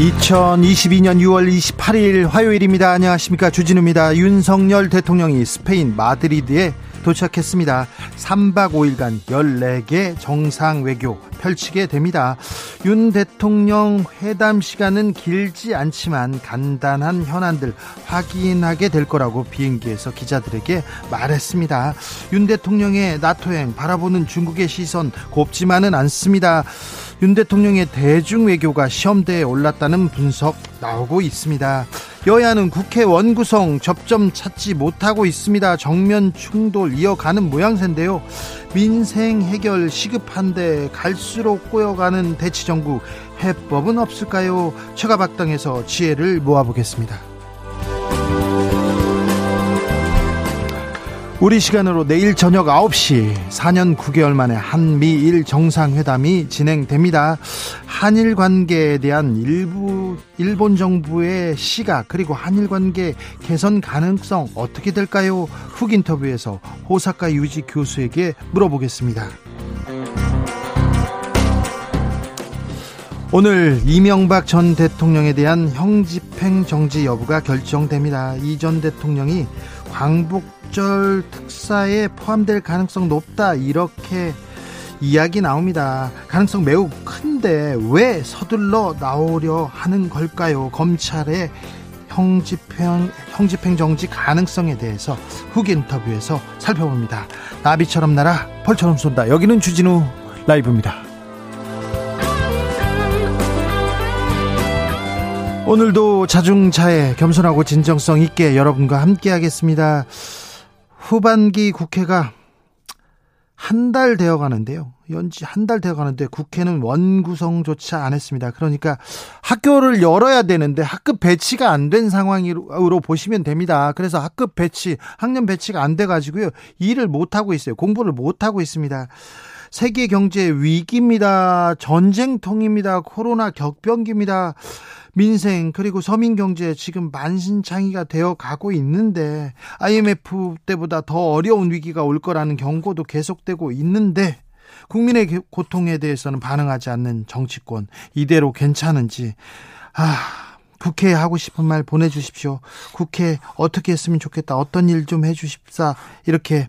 2022년 6월 28일 화요일입니다. 안녕하십니까. 주진우입니다. 윤석열 대통령이 스페인 마드리드에 도착했습니다. 3박 5일간 14개 정상 외교 펼치게 됩니다. 윤 대통령 회담 시간은 길지 않지만 간단한 현안들 확인하게 될 거라고 비행기에서 기자들에게 말했습니다. 윤 대통령의 나토행 바라보는 중국의 시선 곱지만은 않습니다. 윤 대통령의 대중 외교가 시험대에 올랐다는 분석 나오고 있습니다. 여야는 국회 원구성 접점 찾지 못하고 있습니다. 정면 충돌 이어가는 모양새인데요. 민생 해결 시급한데 갈수록 꼬여가는 대치정부 해법은 없을까요? 최가박당에서 지혜를 모아보겠습니다. 우리 시간으로 내일 저녁 9시 4년 9개월 만에 한미일 정상회담이 진행됩니다. 한일 관계에 대한 일부 일본 정부의 시각 그리고 한일 관계 개선 가능성 어떻게 될까요? 훅 인터뷰에서 호사카 유지 교수에게 물어보겠습니다. 오늘 이명박 전 대통령에 대한 형집행 정지 여부가 결정됩니다. 이 전 대통령이 광복 절 특사에 포함될 가능성 높다 이렇게 이야기 나옵니다. 가능성 매우 큰데 왜 서둘러 나오려 하는 걸까요? 검찰의 형집행, 형집행 정지 가능성에 대해서 후 인터뷰에서 살펴봅니다. 나비처럼 날아 펄처럼 쏜다. 여기는 주진우 라이브입니다. 오늘도 자중자애 겸손하고 진정성 있게 여러분과 함께 하겠습니다. 후반기 국회가 한 달 되어 가는데요. 연지 한 달 되어 가는데 국회는 원구성조차 안 했습니다. 그러니까 학교를 열어야 되는데 학급 배치가 안 된 상황으로 보시면 됩니다. 그래서 학급 배치, 학년 배치가 안 돼 가지고요. 일을 못 하고 있어요. 공부를 못 하고 있습니다. 세계 경제 위기입니다. 전쟁통입니다. 코로나 격변기입니다. 민생 그리고 서민 경제 지금 만신창이가 되어 가고 있는데 IMF 때보다 더 어려운 위기가 올 거라는 경고도 계속되고 있는데 국민의 고통에 대해서는 반응하지 않는 정치권 이대로 괜찮은지 아 국회에 하고 싶은 말 보내주십시오. 국회 어떻게 했으면 좋겠다. 어떤 일 좀 해주십사. 이렇게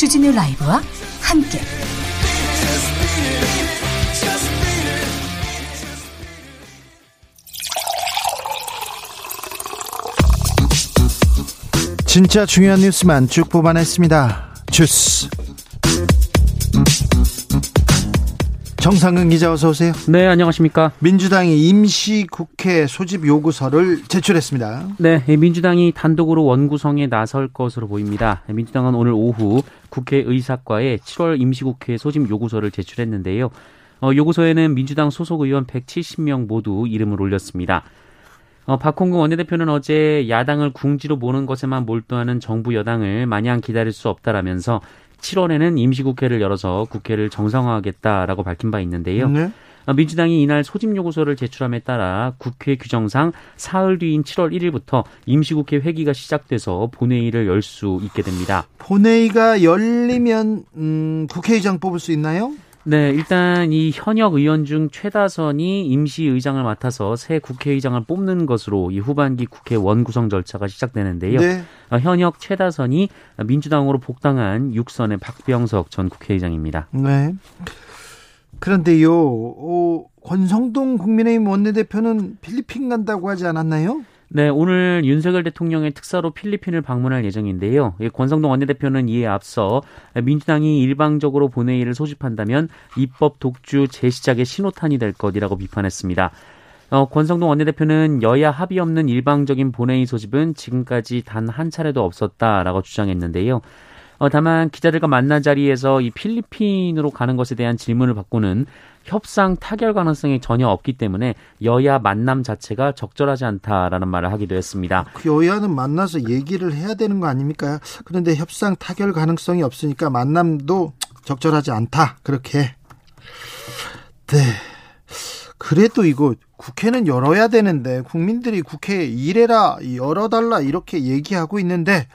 주진우 라이브와 함께 진짜 중요한 뉴스만 쭉 뽑아냈습니다. 주스 정상근 기자 어서 오세요. 네, 안녕하십니까. 민주당이 임시국회 소집 요구서를 제출했습니다. 네, 민주당이 단독으로 원구성에 나설 것으로 보입니다. 민주당은 오늘 오후 국회 의사과에 7월 임시국회 소집 요구서를 제출했는데요. 어, 요구서에는 민주당 소속 의원 170명 모두 이름을 올렸습니다. 어, 박홍근 원내대표는 어제 야당을 궁지로 모는 것에만 몰두하는 정부 여당을 마냥 기다릴 수 없다라면서 7월에는 임시국회를 열어서 국회를 정상화하겠다라고 밝힌 바 있는데요. 네. 어, 민주당이 이날 소집 요구서를 제출함에 따라 국회 규정상 사흘 뒤인 7월 1일부터 임시국회 회기가 시작돼서 본회의를 열 수 있게 됩니다. 본회의가 열리면 음, 국회의장 뽑을 수 있나요? 네, 일단 이 현역 의원 중 최다선이 임시 의장을 맡아서 새 국회의장을 뽑는 것으로 이 후반기 국회 원구성 절차가 시작되는데요. 네. 어, 현역 최다선이 민주당으로 복당한 육선의 박병석 전 국회의장입니다. 네. 그런데요, 어, 권성동 국민의힘 원내대표는 필리핀 간다고 하지 않았나요? 네, 오늘 윤석열 대통령의 특사로 필리핀을 방문할 예정인데요. 권성동 원내대표는 이에 앞서 민주당이 일방적으로 본회의를 소집한다면 입법 독주 재시작의 신호탄이 될 것이라고 비판했습니다. 어, 권성동 원내대표는 여야 합의 없는 일방적인 본회의 소집은 지금까지 단 한 차례도 없었다라고 주장했는데요. 어, 다만 기자들과 만난 자리에서 이 필리핀으로 가는 것에 대한 질문을 받고는 협상 타결 가능성이 전혀 없기 때문에 여야 만남 자체가 적절하지 않다라는 말을 하기도 했습니다. 그 여야는 만나서 얘기를 해야 되는 거 아닙니까? 그런데 협상 타결 가능성이 없으니까 만남도 적절하지 않다. 그렇게. 네. 그래도 이거 국회는 열어야 되는데 국민들이 국회 일해라 열어달라 이렇게 얘기하고 있는데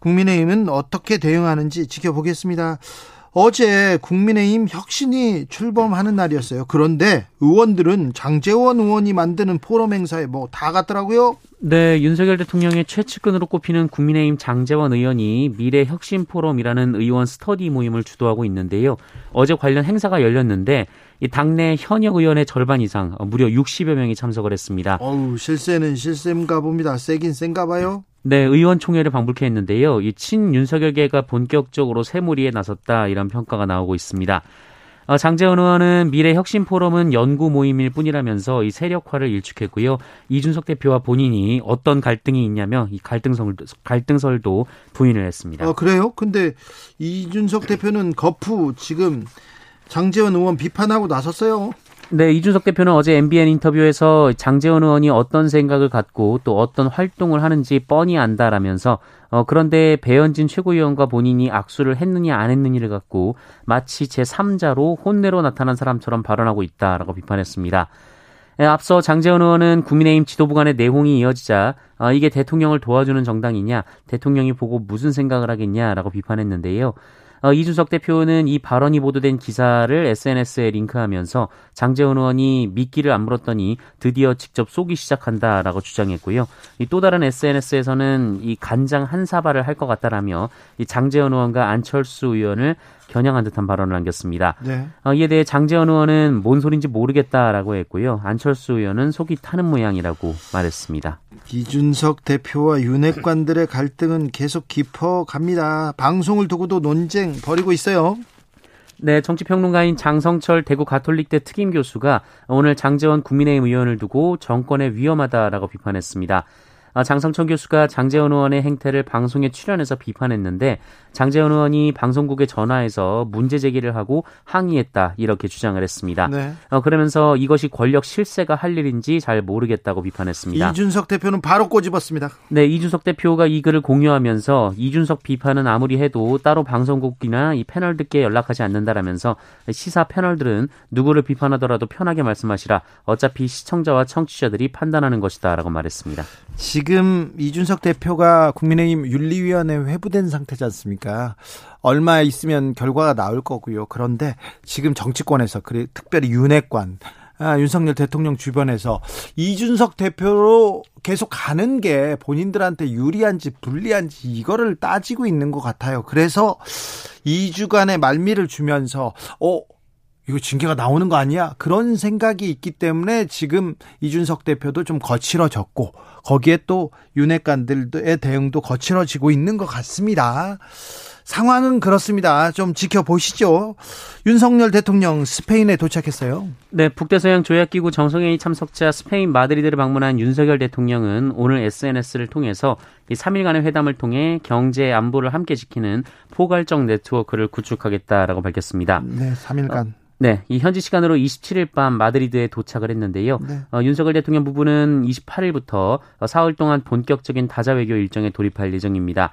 국민의힘은 어떻게 대응하는지 지켜보겠습니다. 어제 국민의힘 혁신이 출범하는 날이었어요. 그런데 의원들은 장재원 의원이 만드는 포럼 행사에 뭐 다 갔더라고요. 네, 윤석열 대통령의 최측근으로 꼽히는 국민의힘 장재원 의원이 미래 혁신 포럼이라는 의원 스터디 모임을 주도하고 있는데요. 어제 관련 행사가 열렸는데 이 당내 현역 의원의 절반 이상 무려 60여 명이 참석을 했습니다. 어우, 실세는 실세인가 봅니다. 세긴 센가 봐요. 네, 의원총회를 방불케 했는데요. 이 친윤석열계가 본격적으로 새무리에 나섰다 이런 평가가 나오고 있습니다. 어, 장재원 의원은 미래혁신포럼은 연구 모임일 뿐이라면서 이 세력화를 일축했고요. 이준석 대표와 본인이 어떤 갈등이 있냐며 이 갈등설, 갈등설도 부인을 했습니다. 어, 그래요? 근데 이준석 대표는 거푸 지금 장재원 의원 비판하고 나섰어요. 네, 이준석 대표는 어제 MBN 인터뷰에서 장재원 의원이 어떤 생각을 갖고 또 어떤 활동을 하는지 뻔히 안다라면서 어, 그런데 배현진 최고위원과 본인이 악수를 했느냐 안 했느냐를 갖고 마치 제3자로 혼내로 나타난 사람처럼 발언하고 있다라고 비판했습니다. 예, 앞서 장재원 의원은 국민의힘 지도부 간의 내홍이 이어지자 어, 이게 대통령을 도와주는 정당이냐, 대통령이 보고 무슨 생각을 하겠냐라고 비판했는데요. 어, 이준석 대표는 이 발언이 보도된 기사를 SNS에 링크하면서 장재원 의원이 미끼를 안 물었더니 드디어 직접 쏘기 시작한다라고 주장했고요. 이 또 다른 SNS에서는 이 간장 한 사발을 할 것 같다라며 이 장재원 의원과 안철수 의원을 겨냥한 듯한 발언을 남겼습니다. 네. 어, 이에 대해 장재원 의원은 뭔 소린지 모르겠다라고 했고요. 안철수 의원은 속이 타는 모양이라고 말했습니다. 이준석 대표와 윤핵관들의 갈등은 계속 깊어갑니다. 방송을 두고도 논쟁 벌이고 있어요. 네, 정치평론가인 장성철 대구 가톨릭대 특임 교수가 오늘 장재원 국민의힘 의원을 두고 정권에 위험하다라고 비판했습니다. 아, 장성천 교수가 장재원 의원의 행태를 방송에 출연해서 비판했는데 장재원 의원이 방송국에 전화해서 문제 제기를 하고 항의했다 이렇게 주장을 했습니다. 네. 어, 그러면서 이것이 권력 실세가 할 일인지 잘 모르겠다고 비판했습니다. 이준석 대표는 바로 꼬집었습니다. 네, 이준석 대표가 이 글을 공유하면서 이준석 비판은 아무리 해도 따로 방송국이나 이 패널들께 연락하지 않는다라면서 시사 패널들은 누구를 비판하더라도 편하게 말씀하시라. 어차피 시청자와 청취자들이 판단하는 것이다라고 말했습니다. 지금 이준석 대표가 국민의힘 윤리위원회 회부된 상태지 않습니까? 얼마 있으면 결과가 나올 거고요. 그런데 지금 정치권에서 그래 특별히 윤핵관 아, 윤석열 대통령 주변에서 이준석 대표로 계속 가는 게 본인들한테 유리한지 불리한지 이거를 따지고 있는 것 같아요. 그래서 2주간의 말미를 주면서 어 이거 징계가 나오는 거 아니야? 그런 생각이 있기 때문에 지금 이준석 대표도 좀 거칠어졌고 거기에 또 윤핵관들의 대응도 거칠어지고 있는 것 같습니다. 상황은 그렇습니다. 좀 지켜보시죠. 윤석열 대통령 스페인에 도착했어요. 네, 북대서양 조약기구 정성회의 참석자 스페인 마드리드를 방문한 윤석열 대통령은 오늘 SNS를 통해서 이 3일간의 회담을 통해 경제 안보를 함께 지키는 포괄적 네트워크를 구축하겠다라고 밝혔습니다. 네, 3일간. 어, 네, 이 현지 시간으로 27일 밤 마드리드에 도착을 했는데요. 네. 어, 윤석열 대통령 부부는 28일부터 사흘 동안 본격적인 다자 외교 일정에 돌입할 예정입니다.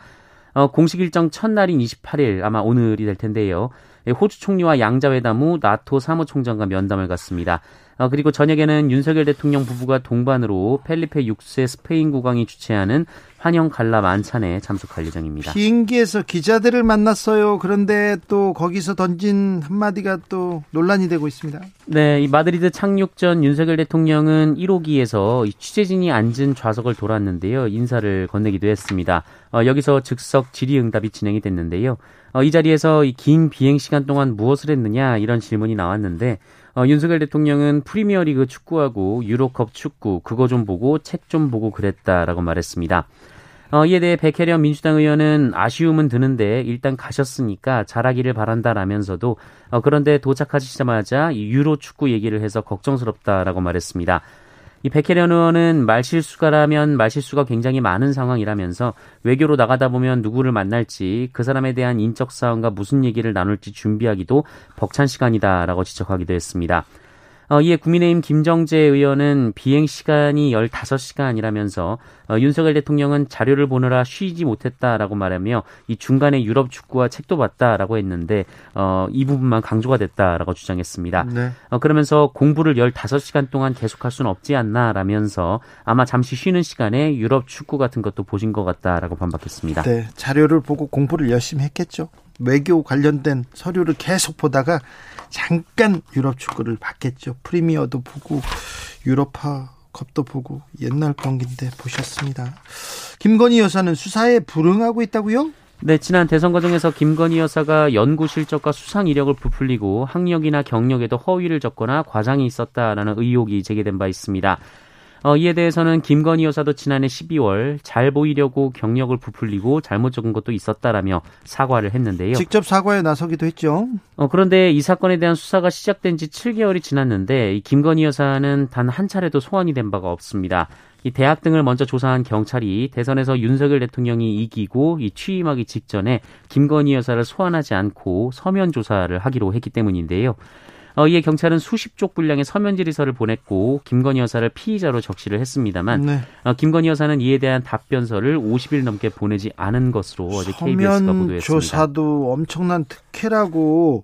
어, 공식 일정 첫날인 28일 아마 오늘이 될 텐데요. 호주 총리와 양자회담 후 나토 사무총장과 면담을 갖습니다. 어, 그리고 저녁에는 윤석열 대통령 부부가 동반으로 펠리페 6세 스페인 국왕이 주최하는 환영 갈라 만찬에 참석할 예정입니다. 비행기에서 기자들을 만났어요. 그런데 또 거기서 던진 한마디가 또 논란이 되고 있습니다. 네, 이 마드리드 착륙 전 윤석열 대통령은 1호기에서 취재진이 앉은 좌석을 돌았는데요. 인사를 건네기도 했습니다. 어, 여기서 즉석 질의응답이 진행이 됐는데요. 어, 이 자리에서 이 긴 비행 시간 동안 무엇을 했느냐 이런 질문이 나왔는데 어, 윤석열 대통령은 프리미어리그 축구하고 유로컵 축구 그거 좀 보고 책 좀 보고 그랬다라고 말했습니다. 어, 이에 대해 백혜련 민주당 의원은 아쉬움은 드는데 일단 가셨으니까 잘하기를 바란다라면서도 어, 그런데 도착하시자마자 유로 축구 얘기를 해서 걱정스럽다라고 말했습니다. 이 백혜련 의원은 말실수가라면 말실수가 굉장히 많은 상황이라면서 외교로 나가다 보면 누구를 만날지 그 사람에 대한 인적 사항과 무슨 얘기를 나눌지 준비하기도 벅찬 시간이다라고 지적하기도 했습니다. 어, 이에 국민의힘 김정재 의원은 비행 시간이 15시간이라면서 어, 윤석열 대통령은 자료를 보느라 쉬지 못했다라고 말하며 이 중간에 유럽 축구와 책도 봤다라고 했는데 어, 이 부분만 강조가 됐다라고 주장했습니다. 네. 어, 그러면서 공부를 15시간 동안 계속할 수는 없지 않나라면서 아마 잠시 쉬는 시간에 유럽 축구 같은 것도 보신 것 같다라고 반박했습니다. 네, 자료를 보고 공부를 열심히 했겠죠. 외교 관련된 서류를 계속 보다가 잠깐 유럽 축구를 봤겠죠. 프리미어도 보고 유로파 컵도 보고 옛날 경기인데 보셨습니다. 김건희 여사는 수사에 불응하고 있다고요? 네, 지난 대선 과정에서 김건희 여사가 연구 실적과 수상 이력을 부풀리고 학력이나 경력에도 허위를 적거나 과장이 있었다라는 의혹이 제기된 바 있습니다. 어, 이에 대해서는 김건희 여사도 지난해 12월 잘 보이려고 경력을 부풀리고 잘못 적은 것도 있었다라며 사과를 했는데요. 직접 사과에 나서기도 했죠. 어, 그런데 이 사건에 대한 수사가 시작된 지 7개월이 지났는데 이 김건희 여사는 단 한 차례도 소환이 된 바가 없습니다. 이 대학 등을 먼저 조사한 경찰이 대선에서 윤석열 대통령이 이기고 이 취임하기 직전에 김건희 여사를 소환하지 않고 서면 조사를 하기로 했기 때문인데요. 어, 이에 경찰은 수십 쪽 분량의 서면 질의서를 보냈고 김건희 여사를 피의자로 적시를 했습니다만 네. 어, 김건희 여사는 이에 대한 답변서를 50일 넘게 보내지 않은 것으로 어제 KBS가 보도했습니다. 조사도 엄청난 특혜라고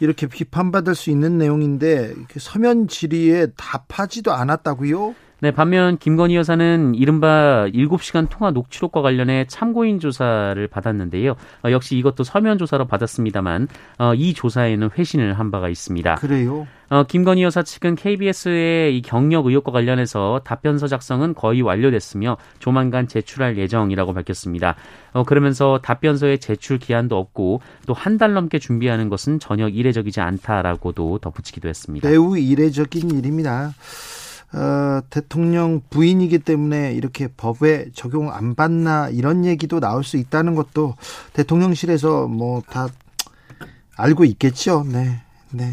이렇게 비판받을 수 있는 내용인데 서면 질의에 답하지도 않았다고요? 네, 반면 김건희 여사는 이른바 7시간 통화 녹취록과 관련해 참고인 조사를 받았는데요. 어, 역시 이것도 서면 조사로 받았습니다만 어, 이 조사에는 회신을 한 바가 있습니다. 그래요? 어, 김건희 여사 측은 KBS의 이 경력 의혹과 관련해서 답변서 작성은 거의 완료됐으며 조만간 제출할 예정이라고 밝혔습니다. 어, 그러면서 답변서의 제출 기한도 없고 또 한 달 넘게 준비하는 것은 전혀 이례적이지 않다라고도 덧붙이기도 했습니다. 매우 이례적인 일입니다. 어, 대통령 부인이기 때문에 이렇게 법에 적용 안 받나 이런 얘기도 나올 수 있다는 것도 대통령실에서 뭐 다 알고 있겠죠. 네, 네,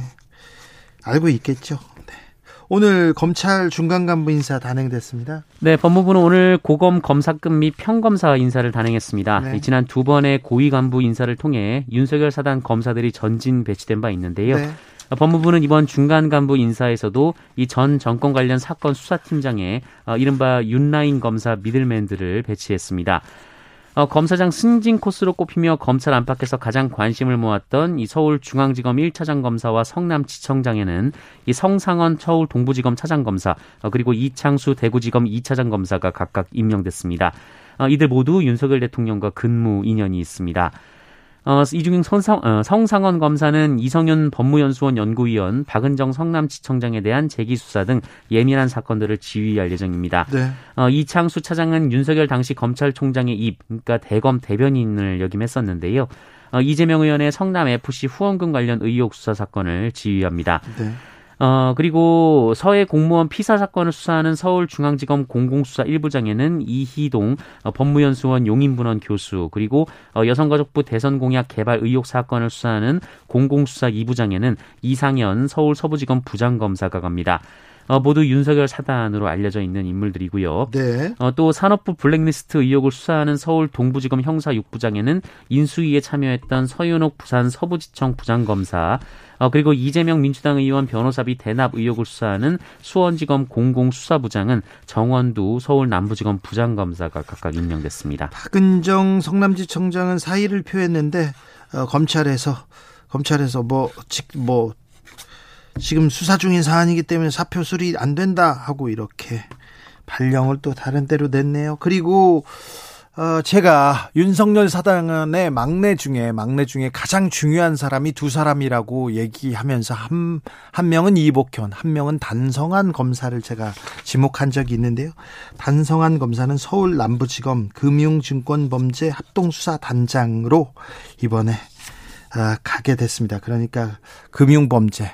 알고 있겠죠. 네. 오늘 검찰 중간 간부 인사 단행됐습니다. 네, 법무부는 오늘 고검 검사급 및 평검사 인사를 단행했습니다. 네. 지난 두 번의 고위 간부 인사를 통해 윤석열 사단 검사들이 전진 배치된 바 있는데요. 네. 법무부는 이번 중간 간부 인사에서도 이 전 정권 관련 사건 수사팀장에 어, 이른바 윤라인 검사 미들맨들을 배치했습니다. 어, 검사장 승진 코스로 꼽히며 검찰 안팎에서 가장 관심을 모았던 이 서울중앙지검 1차장 검사와 성남지청장에는 이 성상원 서울 동부지검 차장 검사 어, 그리고 이창수 대구지검 2차장 검사가 각각 임명됐습니다. 어, 이들 모두 윤석열 대통령과 근무 인연이 있습니다. 어, 이중인 성상, 어, 성상원 검사는 이성윤 법무연수원 연구위원, 박은정 성남지청장에 대한 재기수사 등 예민한 사건들을 지휘할 예정입니다. 네. 어, 이창수 차장은 윤석열 당시 검찰총장의 입, 그러니까 대검 대변인을 역임했었는데요. 어, 이재명 의원의 성남 FC 후원금 관련 의혹 수사 사건을 지휘합니다. 네. 어, 그리고 서해 공무원 피사 사건을 수사하는 서울중앙지검 공공수사 1부장에는 이희동 어, 법무연수원 용인분원 교수 그리고 어, 여성가족부 대선 공약 개발 의혹 사건을 수사하는 공공수사 2부장에는 이상현 서울 서부지검 부장검사가 갑니다. 어, 모두 윤석열 사단으로 알려져 있는 인물들이고요. 네. 어, 또 산업부 블랙리스트 의혹을 수사하는 서울 동부지검 형사 6부장에는 인수위에 참여했던 서윤옥 부산 서부지청 부장검사, 어, 그리고 이재명 민주당 의원 변호사비 대납 의혹을 수사하는 수원지검 공공수사부장은 정원두 서울 남부지검 부장검사가 각각 임명됐습니다. 박은정 성남지청장은 사의를 표했는데 어, 검찰에서 검찰에서 뭐, 뭐, 지금 수사 중인 사안이기 때문에 사표 수리 안 된다 하고 이렇게 발령을 또 다른 데로 냈네요. 그리고 어, 제가 윤석열 사당의 막내 중에 막내 중에 가장 중요한 사람이 두 사람이라고 얘기하면서 한, 한 명은 이복현, 한 명은 단성한 검사를 제가 지목한 적이 있는데요. 단성한 검사는 서울 남부지검 금융증권범죄 합동수사 단장으로 이번에 아, 가게 됐습니다. 그러니까 금융범죄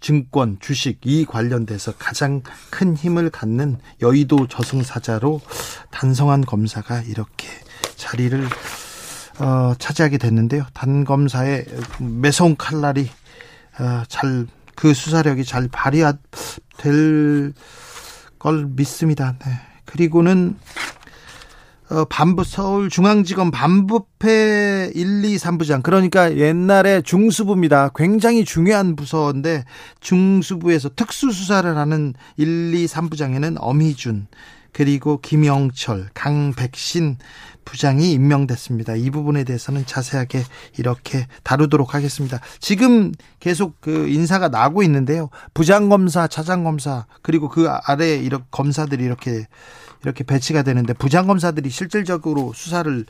증권, 주식 이 관련돼서 가장 큰 힘을 갖는 여의도 저승사자로 단성한 검사가 이렇게 자리를 어, 차지하게 됐는데요. 단 검사의 매서운 칼날이 어, 잘그 수사력이 잘 발휘될 걸 믿습니다. 네. 그리고는 어, 반부 서울중앙지검 반부패 1, 2, 3부장 그러니까 옛날에 중수부입니다. 굉장히 중요한 부서인데 중수부에서 특수수사를 하는 1, 2, 3부장에는 엄희준 그리고 김영철, 강백신 부장이 임명됐습니다. 이 부분에 대해서는 자세하게 이렇게 다루도록 하겠습니다. 지금 계속 그 인사가 나고 있는데요. 부장검사, 차장검사, 그리고 그 아래 검사들이 이렇게 이렇게 배치가 되는데 부장검사들이 실질적으로 수사를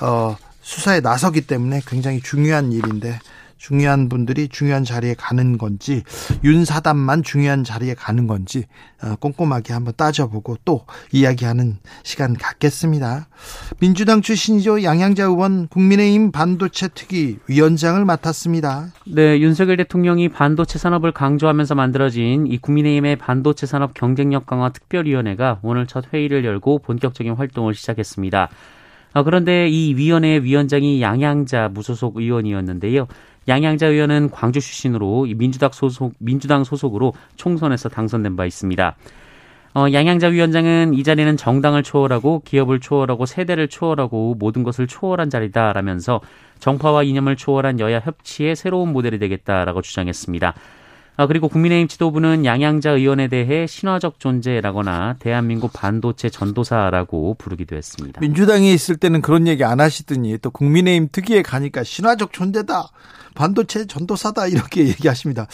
어 수사에 나서기 때문에 굉장히 중요한 일인데 중요한 분들이 중요한 자리에 가는 건지 윤사단만 중요한 자리에 가는 건지 어, 꼼꼼하게 한번 따져보고 또 이야기하는 시간 갖겠습니다. 민주당 출신이죠 양양자 의원 국민의힘 반도체 특위 위원장을 맡았습니다. 네, 윤석열 대통령이 반도체 산업을 강조하면서 만들어진 이 국민의힘의 반도체 산업 경쟁력 강화 특별위원회가 오늘 첫 회의를 열고 본격적인 활동을 시작했습니다. 어, 그런데 이 위원회 위원장이 양양자 무소속 의원이었는데요. 양양자 의원은 광주 출신으로 민주당 소속 민주당 소속으로 총선에서 당선된 바 있습니다. 어, 양양자 위원장은 이 자리는 정당을 초월하고 기업을 초월하고 세대를 초월하고 모든 것을 초월한 자리다라면서 정파와 이념을 초월한 여야 협치의 새로운 모델이 되겠다라고 주장했습니다. 아, 그리고 국민의힘 지도부는 양양자 의원에 대해 신화적 존재라거나 대한민국 반도체 전도사라고 부르기도 했습니다. 민주당에 있을 때는 그런 얘기 안 하시더니 또 국민의힘 특위에 가니까 신화적 존재다. 반도체 전도사다 이렇게 얘기하십니다.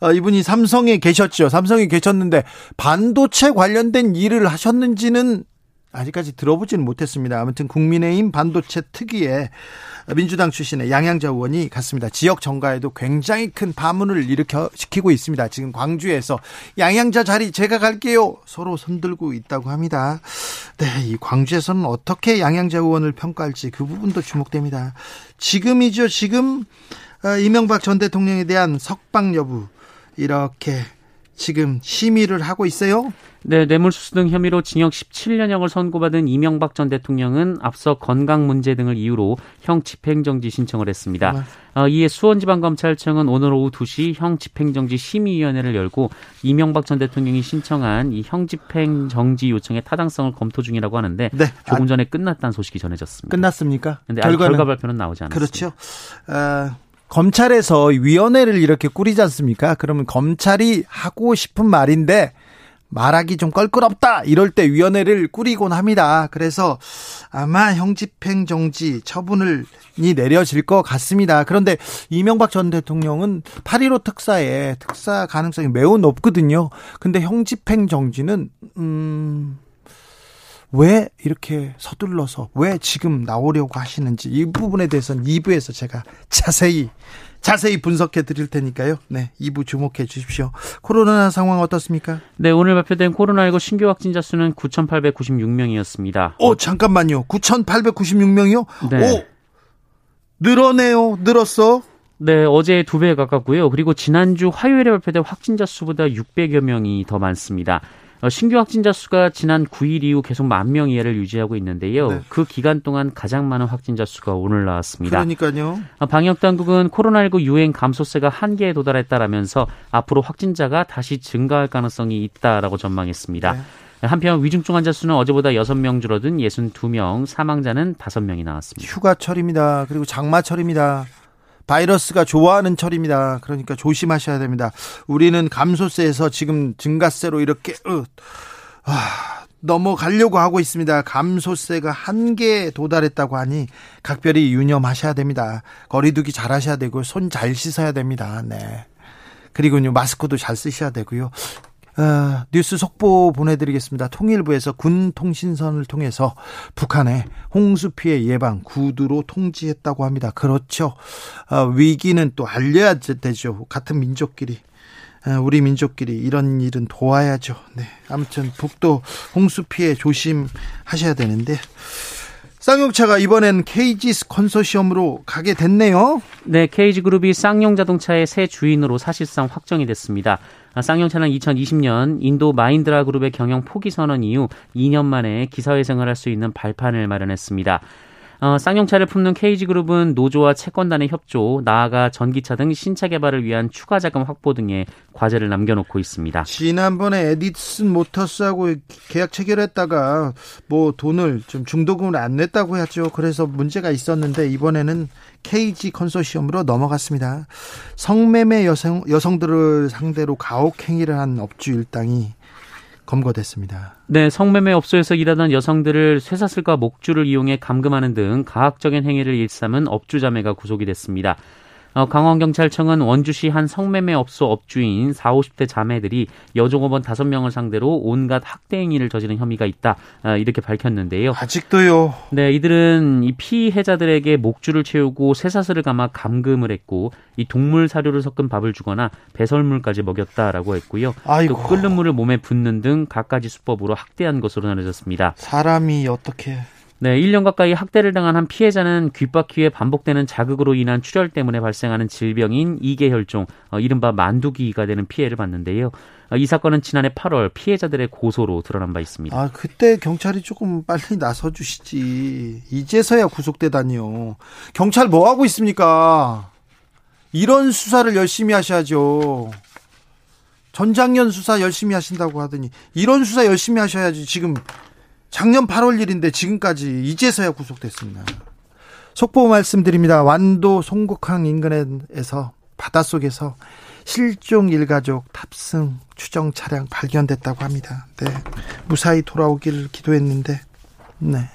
아, 이분이 삼성에 계셨죠. 삼성에 계셨는데 반도체 관련된 일을 하셨는지는 아직까지 들어보지는 못했습니다. 아무튼 국민의힘 반도체 특위에 민주당 출신의 양양자 의원이 갔습니다. 지역 정가에도 굉장히 큰 파문을 일으켜 시키고 있습니다. 지금 광주에서 양양자 자리 제가 갈게요. 서로 손들고 있다고 합니다. 네, 이 광주에서는 어떻게 양양자 의원을 평가할지 그 부분도 주목됩니다. 지금이죠. 지금 어, 이명박 전 대통령에 대한 석방 여부 이렇게 지금 심의를 하고 있어요. 네, 뇌물수수 등 혐의로 징역 17년형을 선고받은 이명박 전 대통령은 앞서 건강 문제 등을 이유로 형 집행정지 신청을 했습니다. 어, 이에 수원지방검찰청은 오늘 오후 2시 형 집행정지 심의위원회를 열고 이명박 전 대통령이 신청한 이 형 집행정지 요청의 타당성을 검토 중이라고 하는데 네. 조금 전에 끝났다는 소식이 전해졌습니다. 끝났습니까? 근데 결과는, 결과 발표는 나오지 않았습니다. 그렇죠. 어... 검찰에서 위원회를 이렇게 꾸리지 않습니까? 그러면 검찰이 하고 싶은 말인데 말하기 좀 껄끄럽다 이럴 때 위원회를 꾸리곤 합니다. 그래서 아마 형집행 정지 처분을 이 내려질 것 같습니다. 그런데 이명박 전 대통령은 8.15 특사에 특사 가능성이 매우 높거든요. 근데 형집행 정지는 음. 왜 이렇게 서둘러서 왜 지금 나오려고 하시는지 이 부분에 대해서는 2부에서 제가 자세히 자세히 분석해 드릴 테니까요. 네, 2부 주목해 주십시오. 코로나 상황 어떻습니까? 네, 오늘 발표된 코로나19 신규 확진자 수는 9,896명이었습니다. 오, 잠깐만요. 9,896명이요? 네. 오, 늘어네요. 늘었어. 네, 어제 두 배 가깝고요. 그리고 지난주 화요일에 발표된 확진자 수보다 600여 명이 더 많습니다. 어, 신규 확진자 수가 지난 9일 이후 계속 만 명 이하를 유지하고 있는데요. 네. 그 기간 동안 가장 많은 확진자 수가 오늘 나왔습니다. 그러니까요. 어, 방역 당국은 코로나19 유행 감소세가 한계에 도달했다라면서 앞으로 확진자가 다시 증가할 가능성이 있다라고 전망했습니다. 네. 한편 위중증 환자 수는 어제보다 6명 줄어든 62명, 사망자는 5명이 나왔습니다. 휴가철입니다. 그리고 장마철입니다. 바이러스가 좋아하는 철입니다. 그러니까 조심하셔야 됩니다. 우리는 감소세에서 지금 증가세로 이렇게 어, 아, 넘어가려고 하고 있습니다. 감소세가 한계에 도달했다고 하니 각별히 유념하셔야 됩니다. 거리두기 잘 하셔야 되고 손 잘 씻어야 됩니다. 네. 그리고요 마스크도 잘 쓰셔야 되고요. 어, 뉴스 속보 보내드리겠습니다. 통일부에서 군 통신선을 통해서 북한의 홍수 피해 예방 구두로 통지했다고 합니다. 그렇죠. 어, 위기는 또 알려야 되죠. 같은 민족끼리. 어, 우리 민족끼리 이런 일은 도와야죠. 네. 아무튼 북도 홍수 피해 조심하셔야 되는데 쌍용차가 이번엔 KG 컨소시엄으로 가게 됐네요. 네, KG그룹이 쌍용 자동차의 새 주인으로 사실상 확정이 됐습니다. 아, 쌍용차는 2020년 인도 마인드라 그룹의 경영 포기 선언 이후 2년 만에 기사회생을 할 수 있는 발판을 마련했습니다. 어, 쌍용차를 품는 KG그룹은 노조와 채권단의 협조, 나아가 전기차 등 신차 개발을 위한 추가 자금 확보 등의 과제를 남겨놓고 있습니다. 지난번에 에디슨 모터스하고 계약 체결했다가 뭐 돈을 좀 중도금을 안 냈다고 했죠. 그래서 문제가 있었는데 이번에는 KG 컨소시엄으로 넘어갔습니다. 성매매 여성 여성들을 상대로 가혹 행위를 한 업주 일당이 검거됐습니다. 네, 성매매 업소에서 일하던 여성들을 쇠사슬과 목줄을 이용해 감금하는 등 가학적인 행위를 일삼은 업주자매가 구속이 됐습니다. 어, 강원경찰청은 원주시 한 성매매 업소 업주인 4, 50대 자매들이 여종업원 5명을 상대로 온갖 학대 행위를 저지른 혐의가 있다. 어, 이렇게 밝혔는데요. 아직도요. 네, 이들은 이 피해자들에게 목줄을 채우고 쇠사슬을 감아 감금을 했고 이 동물 사료를 섞은 밥을 주거나 배설물까지 먹였다라고 했고요. 아이고. 또 끓는 물을 몸에 붓는 등 갖가지 수법으로 학대한 것으로 전해졌습니다. 사람이 어떻게 네, 1년 가까이 학대를 당한 한 피해자는 귓바퀴에 반복되는 자극으로 인한 출혈 때문에 발생하는 질병인 이계혈종, 어, 이른바 만두기가 되는 피해를 봤는데요. 어, 이 사건은 지난해 8월 피해자들의 고소로 드러난 바 있습니다. 아, 그때 경찰이 조금 빨리 나서 주시지. 이제서야 구속되다니요. 경찰 뭐 하고 있습니까? 이런 수사를 열심히 하셔야죠. 전장년 수사 열심히 하신다고 하더니 이런 수사 열심히 하셔야지 지금 작년 8월 일인데 지금까지 이제서야 구속됐습니다. 속보 말씀드립니다. 완도 송곡항 인근에서 바닷속에서 실종 일가족 탑승 추정 차량 발견됐다고 합니다. 네. 무사히 돌아오기를 기도했는데, 네.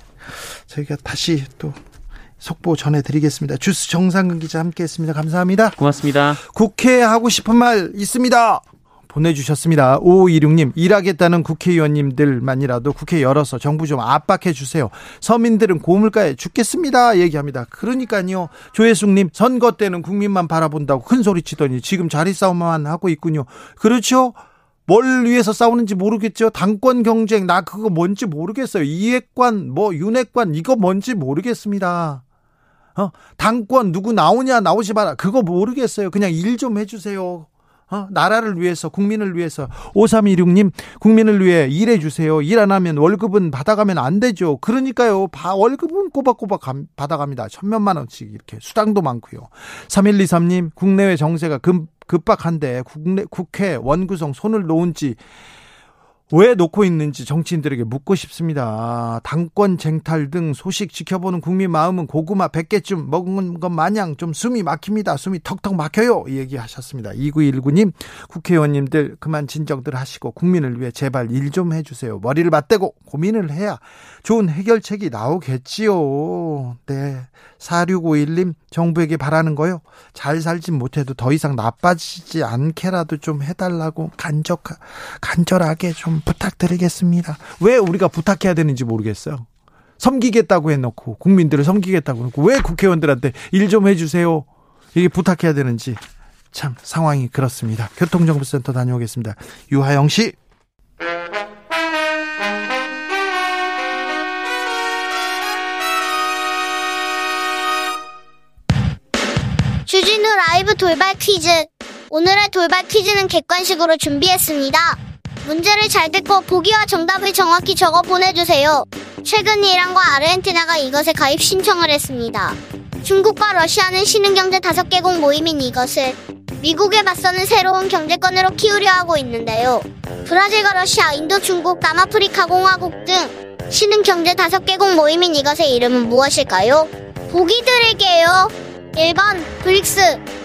저희가 다시 또 속보 전해드리겠습니다. 주스 정상근 기자 함께 했습니다. 감사합니다. 고맙습니다. 국회 하고 싶은 말 있습니다. 보내주셨습니다. 5526님, 일하겠다는 국회의원님들만이라도 국회 열어서 정부 좀 압박해 주세요. 서민들은 고물가에 죽겠습니다. 얘기합니다. 그러니까요. 조혜숙님, 선거 때는 국민만 바라본다고 큰 소리 치더니 지금 자리 싸움만 하고 있군요. 그렇죠? 뭘 위해서 싸우는지 모르겠죠. 당권 경쟁, 나 그거 뭔지 모르겠어요. 이핵관, 뭐, 윤핵관, 이거 뭔지 모르겠습니다. 어? 당권 누구 나오냐, 나오지 마라. 그거 모르겠어요. 그냥 일 좀 해주세요. 어? 나라를 위해서 국민을 위해서 5316님 국민을 위해 일해 주세요. 일 안 하면 월급은 받아가면 안 되죠. 그러니까요. 바, 월급은 꼬박꼬박 감, 받아갑니다. 천몇만 원씩 이렇게 수당도 많고요. 3123님 국내외 정세가 급, 급박한데 국내, 국회 원구성 손을 놓은 지 왜 놓고 있는지 정치인들에게 묻고 싶습니다. 당권 쟁탈 등 소식 지켜보는 국민 마음은 고구마 100개쯤 먹은 것 마냥 좀 숨이 막힙니다. 숨이 턱턱 막혀요. 얘기하셨습니다. 2919님, 국회의원님들 그만 진정들 하시고 국민을 위해 제발 일 좀 해주세요. 머리를 맞대고 고민을 해야 좋은 해결책이 나오겠지요. 네. 4651님, 정부에게 바라는 거요. 잘 살진 못해도 더 이상 나빠지지 않게라도 좀 해달라고 간적, 간절하게 좀 부탁드리겠습니다. 왜 우리가 부탁해야 되는지 모르겠어요. 섬기겠다고 해놓고, 국민들을 섬기겠다고 해놓고, 왜 국회의원들한테 일 좀 해주세요. 이게 부탁해야 되는지. 참, 상황이 그렇습니다. 교통정보센터 다녀오겠습니다. 유하영 씨. 라이브 돌발 퀴즈. 오늘의 돌발 퀴즈는 객관식으로 준비했습니다. 문제를 잘 듣고 보기와 정답을 정확히 적어 보내주세요. 최근 이란과 아르헨티나가 이것에 가입 신청을 했습니다. 중국과 러시아는 신흥경제 5개국 모임인 이것을 미국에 맞서는 새로운 경제권으로 키우려 하고 있는데요. 브라질과 러시아, 인도, 중국, 남아프리카 공화국 등 신흥경제 5개국 모임인 이것의 이름은 무엇일까요? 보기 드릴게요. 1번 브릭스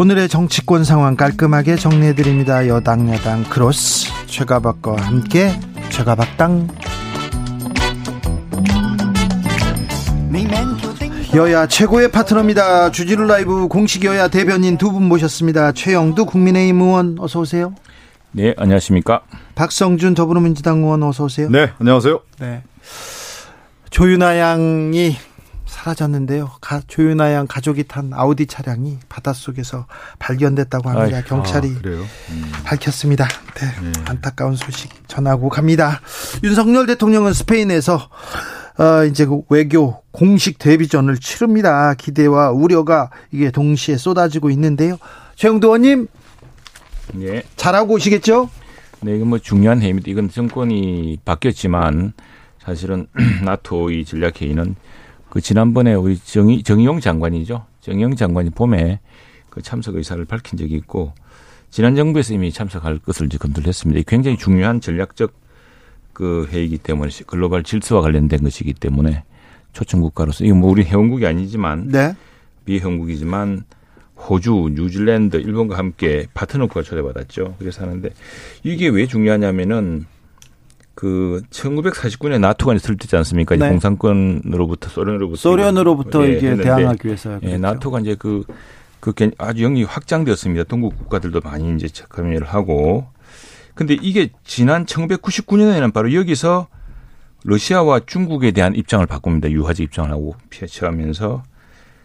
오늘의 정치권 상황 깔끔하게 정리해드립니다. 여당 야당 크로스 최가박과 함께 최가박당 여야 최고의 파트너입니다. 주지루 라이브 공식 여야 대변인 두 분 모셨습니다. 최영두 국민의힘 의원 어서 오세요. 네, 안녕하십니까? 박성준 더불어민주당 의원 어서 오세요. 네, 안녕하세요. 네. 조윤아 양이 사라졌는데요. 가, 조윤아 양 가족이 탄 아우디 차량이 바닷속에서 발견됐다고 합니다. 아이, 경찰이 아? 음. 밝혔습니다. 네, 안타까운 소식 전하고 갑니다. 윤석열 대통령은 스페인에서 어, 이제 그 외교 공식 데뷔전을 치릅니다. 기대와 우려가 이게 동시에 쏟아지고 있는데요. 최영도 의원님 네. 잘하고 오시겠죠? 네, 이건 뭐 중요한 회의입니다. 이건 정권이 바뀌었지만 사실은 나토 이 전략 회의는 그 지난번에 우리 정의, 정의용 장관이죠. 정의용 장관이 봄에 그 참석 의사를 밝힌 적이 있고 지난 정부에서 이미 참석할 것을 이제 검토를 했습니다. 굉장히 중요한 전략적 그 회의이기 때문에 글로벌 질서와 관련된 것이기 때문에 초청 국가로서 이거 뭐 우리 회원국이 아니지만 네. 비회원국이지만 호주, 뉴질랜드, 일본과 함께 파트너국가 초대받았죠. 그래서 하는데 이게 왜 중요하냐면은 그 1949년에 나토가 설득지 않습니까? 네. 공산권으로부터 소련으로부터 소련으로부터 예, 이게 했는데 대항하기 위해서 예, 나토가 이제 그, 그 개- 아주 영역이 확장되었습니다. 동구 국가들도 많이 이제 참여를 하고. 근데 이게 지난 1999년에는 바로 여기서 러시아와 중국에 대한 입장을 바꿉니다. 유화적 입장을 하고 피해쳐가면서.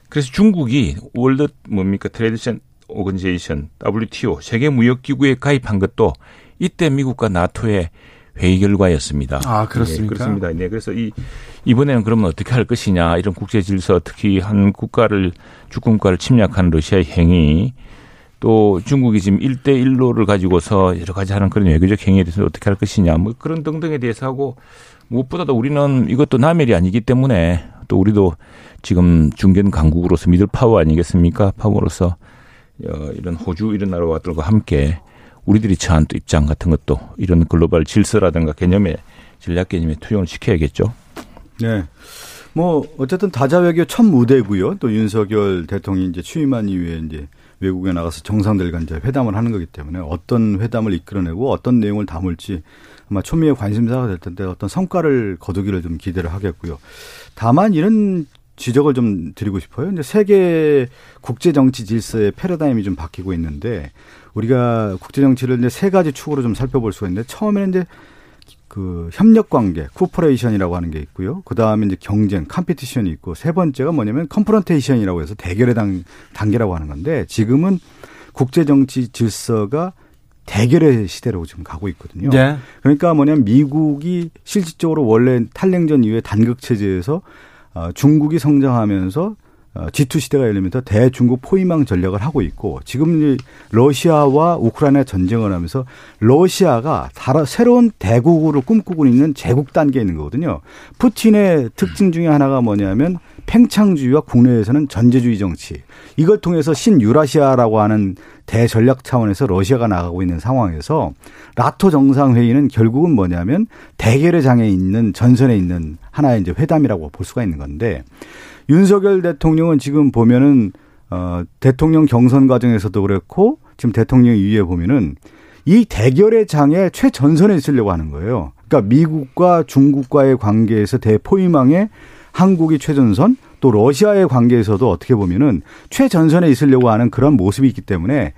그래서 중국이 World 뭡니까 Trade Organization WTO 세계 무역 기구에 가입한 것도 이때 미국과 나토의 회의 결과였습니다. 아, 그렇습니까? 네, 그렇습니다. 네, 그래서 이 이번에는 그러면 어떻게 할 것이냐 이런 국제 질서 특히 한 국가를 주권 국가를 침략한 러시아의 행위 또 중국이 지금 일대일로를 가지고서 여러 가지 하는 그런 외교적 행위에 대해서 어떻게 할 것이냐 뭐 그런 등등에 대해서 하고 무엇보다도 우리는 이것도 남일이 아니기 때문에 또 우리도 지금 중견 강국으로서 미들 파워 아니겠습니까? 파워로서 어, 이런 호주 이런 나라들과 함께 우리들이 처한 또 입장 같은 것도 이런 글로벌 질서라든가 개념에 전략 개념에 투영을 시켜야겠죠. 네. 뭐 어쨌든 다자 외교 첫 무대고요. 또 윤석열 대통령이 이제 취임한 이후에 이제 외국에 나가서 정상들과 이제 회담을 하는 거기 때문에 어떤 회담을 이끌어내고 어떤 내용을 담을지 아마 초미의 관심사가 될 텐데 어떤 성과를 거두기를 좀 기대를 하겠고요. 다만 이런 지적을 좀 드리고 싶어요. 이제 세계 국제 정치 질서의 패러다임이 좀 바뀌고 있는데 우리가 국제 정치를 이제 세 가지 축으로 좀 살펴볼 수가 있는데 처음에는 이제 그 협력 관계, cooperation이라고 하는 게 있고요. 그 다음에 이제 경쟁, competition이 있고 세 번째가 뭐냐면 confrontation이라고 해서 대결의 단, 단계라고 하는 건데 지금은 국제 정치 질서가 대결의 시대로 지금 가고 있거든요. 네. 그러니까 뭐냐면 미국이 실질적으로 원래 탈냉전 이후에 단극 체제에서 어, 중국이 성장하면서 어, G2 시대가 열리면서 대중국 포위망 전략을 하고 있고 지금 러시아와 우크라이나 전쟁을 하면서 러시아가 새로운 대국으로 꿈꾸고 있는 제국 단계에 있는 거거든요. 푸틴의 특징 중에 하나가 뭐냐면 팽창주의와 국내에서는 전제주의 정치. 이걸 통해서 신유라시아라고 하는 대전략 차원에서 러시아가 나가고 있는 상황에서 나토 정상회의는 결국은 뭐냐면 대결의 장에 있는 전선에 있는 하나의 이제 회담이라고 볼 수가 있는 건데 윤석열 대통령은 지금 보면은 어 대통령 경선 과정에서도 그렇고 지금 대통령 이후에 보면은 이 대결의 장에 최전선에 있으려고 하는 거예요. 그러니까 미국과 중국과의 관계에서 대포위망에 한국이 최전선 또 러시아의 관계에서도 어떻게 보면은 최전선에 있으려고 하는 그런 모습이 있기 때문에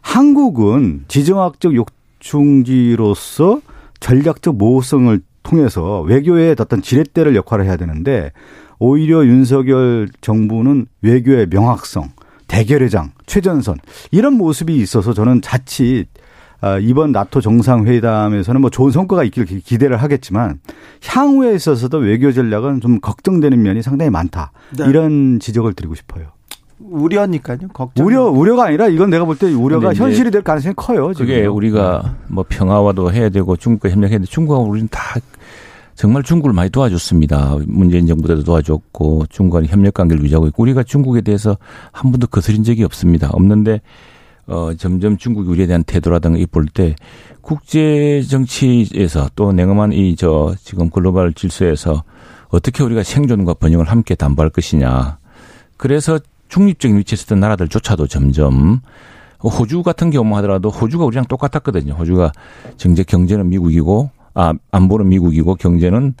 한국은 지정학적 욕충지로서 전략적 모호성을 통해서 외교의 어떤 지렛대를 역할을 해야 되는데 오히려 윤석열 정부는 외교의 명확성, 대결의 장, 최전선 이런 모습이 있어서 저는 자칫 아, 이번 나토 정상회담에서는 뭐 좋은 성과가 있기를 기- 기대를 하겠지만 향후에 있어서도 외교 전략은 좀 걱정되는 면이 상당히 많다. 네. 이런 지적을 드리고 싶어요. 우려니까요. 걱정. 우려 우려가 아니라 이건 내가 볼 때 우려가 현실이 될 가능성이 커요. 지금. 그게 우리가 뭐 평화와도 해야 되고 중국과 협력해야 되는데 중국하고 우리는 다 정말 중국을 많이 도와줬습니다. 문재인 정부 때도 도와줬고 중국과 협력 관계를 유지하고 있고 우리가 중국에 대해서 한 번도 거스린 적이 없습니다. 없는데 어 점점 중국이 우리에 대한 태도라든가 이볼 때 국제 정치에서 또 냉엄한 이 저 지금 글로벌 질서에서 어떻게 우리가 생존과 번영을 함께 담보할 것이냐. 그래서 중립적인 위치에 있었던 나라들조차도 점점 호주 같은 경우 하더라도 호주가 우리랑 똑같았거든요. 호주가 정제 경제는 미국이고 아 안보는 미국이고 경제는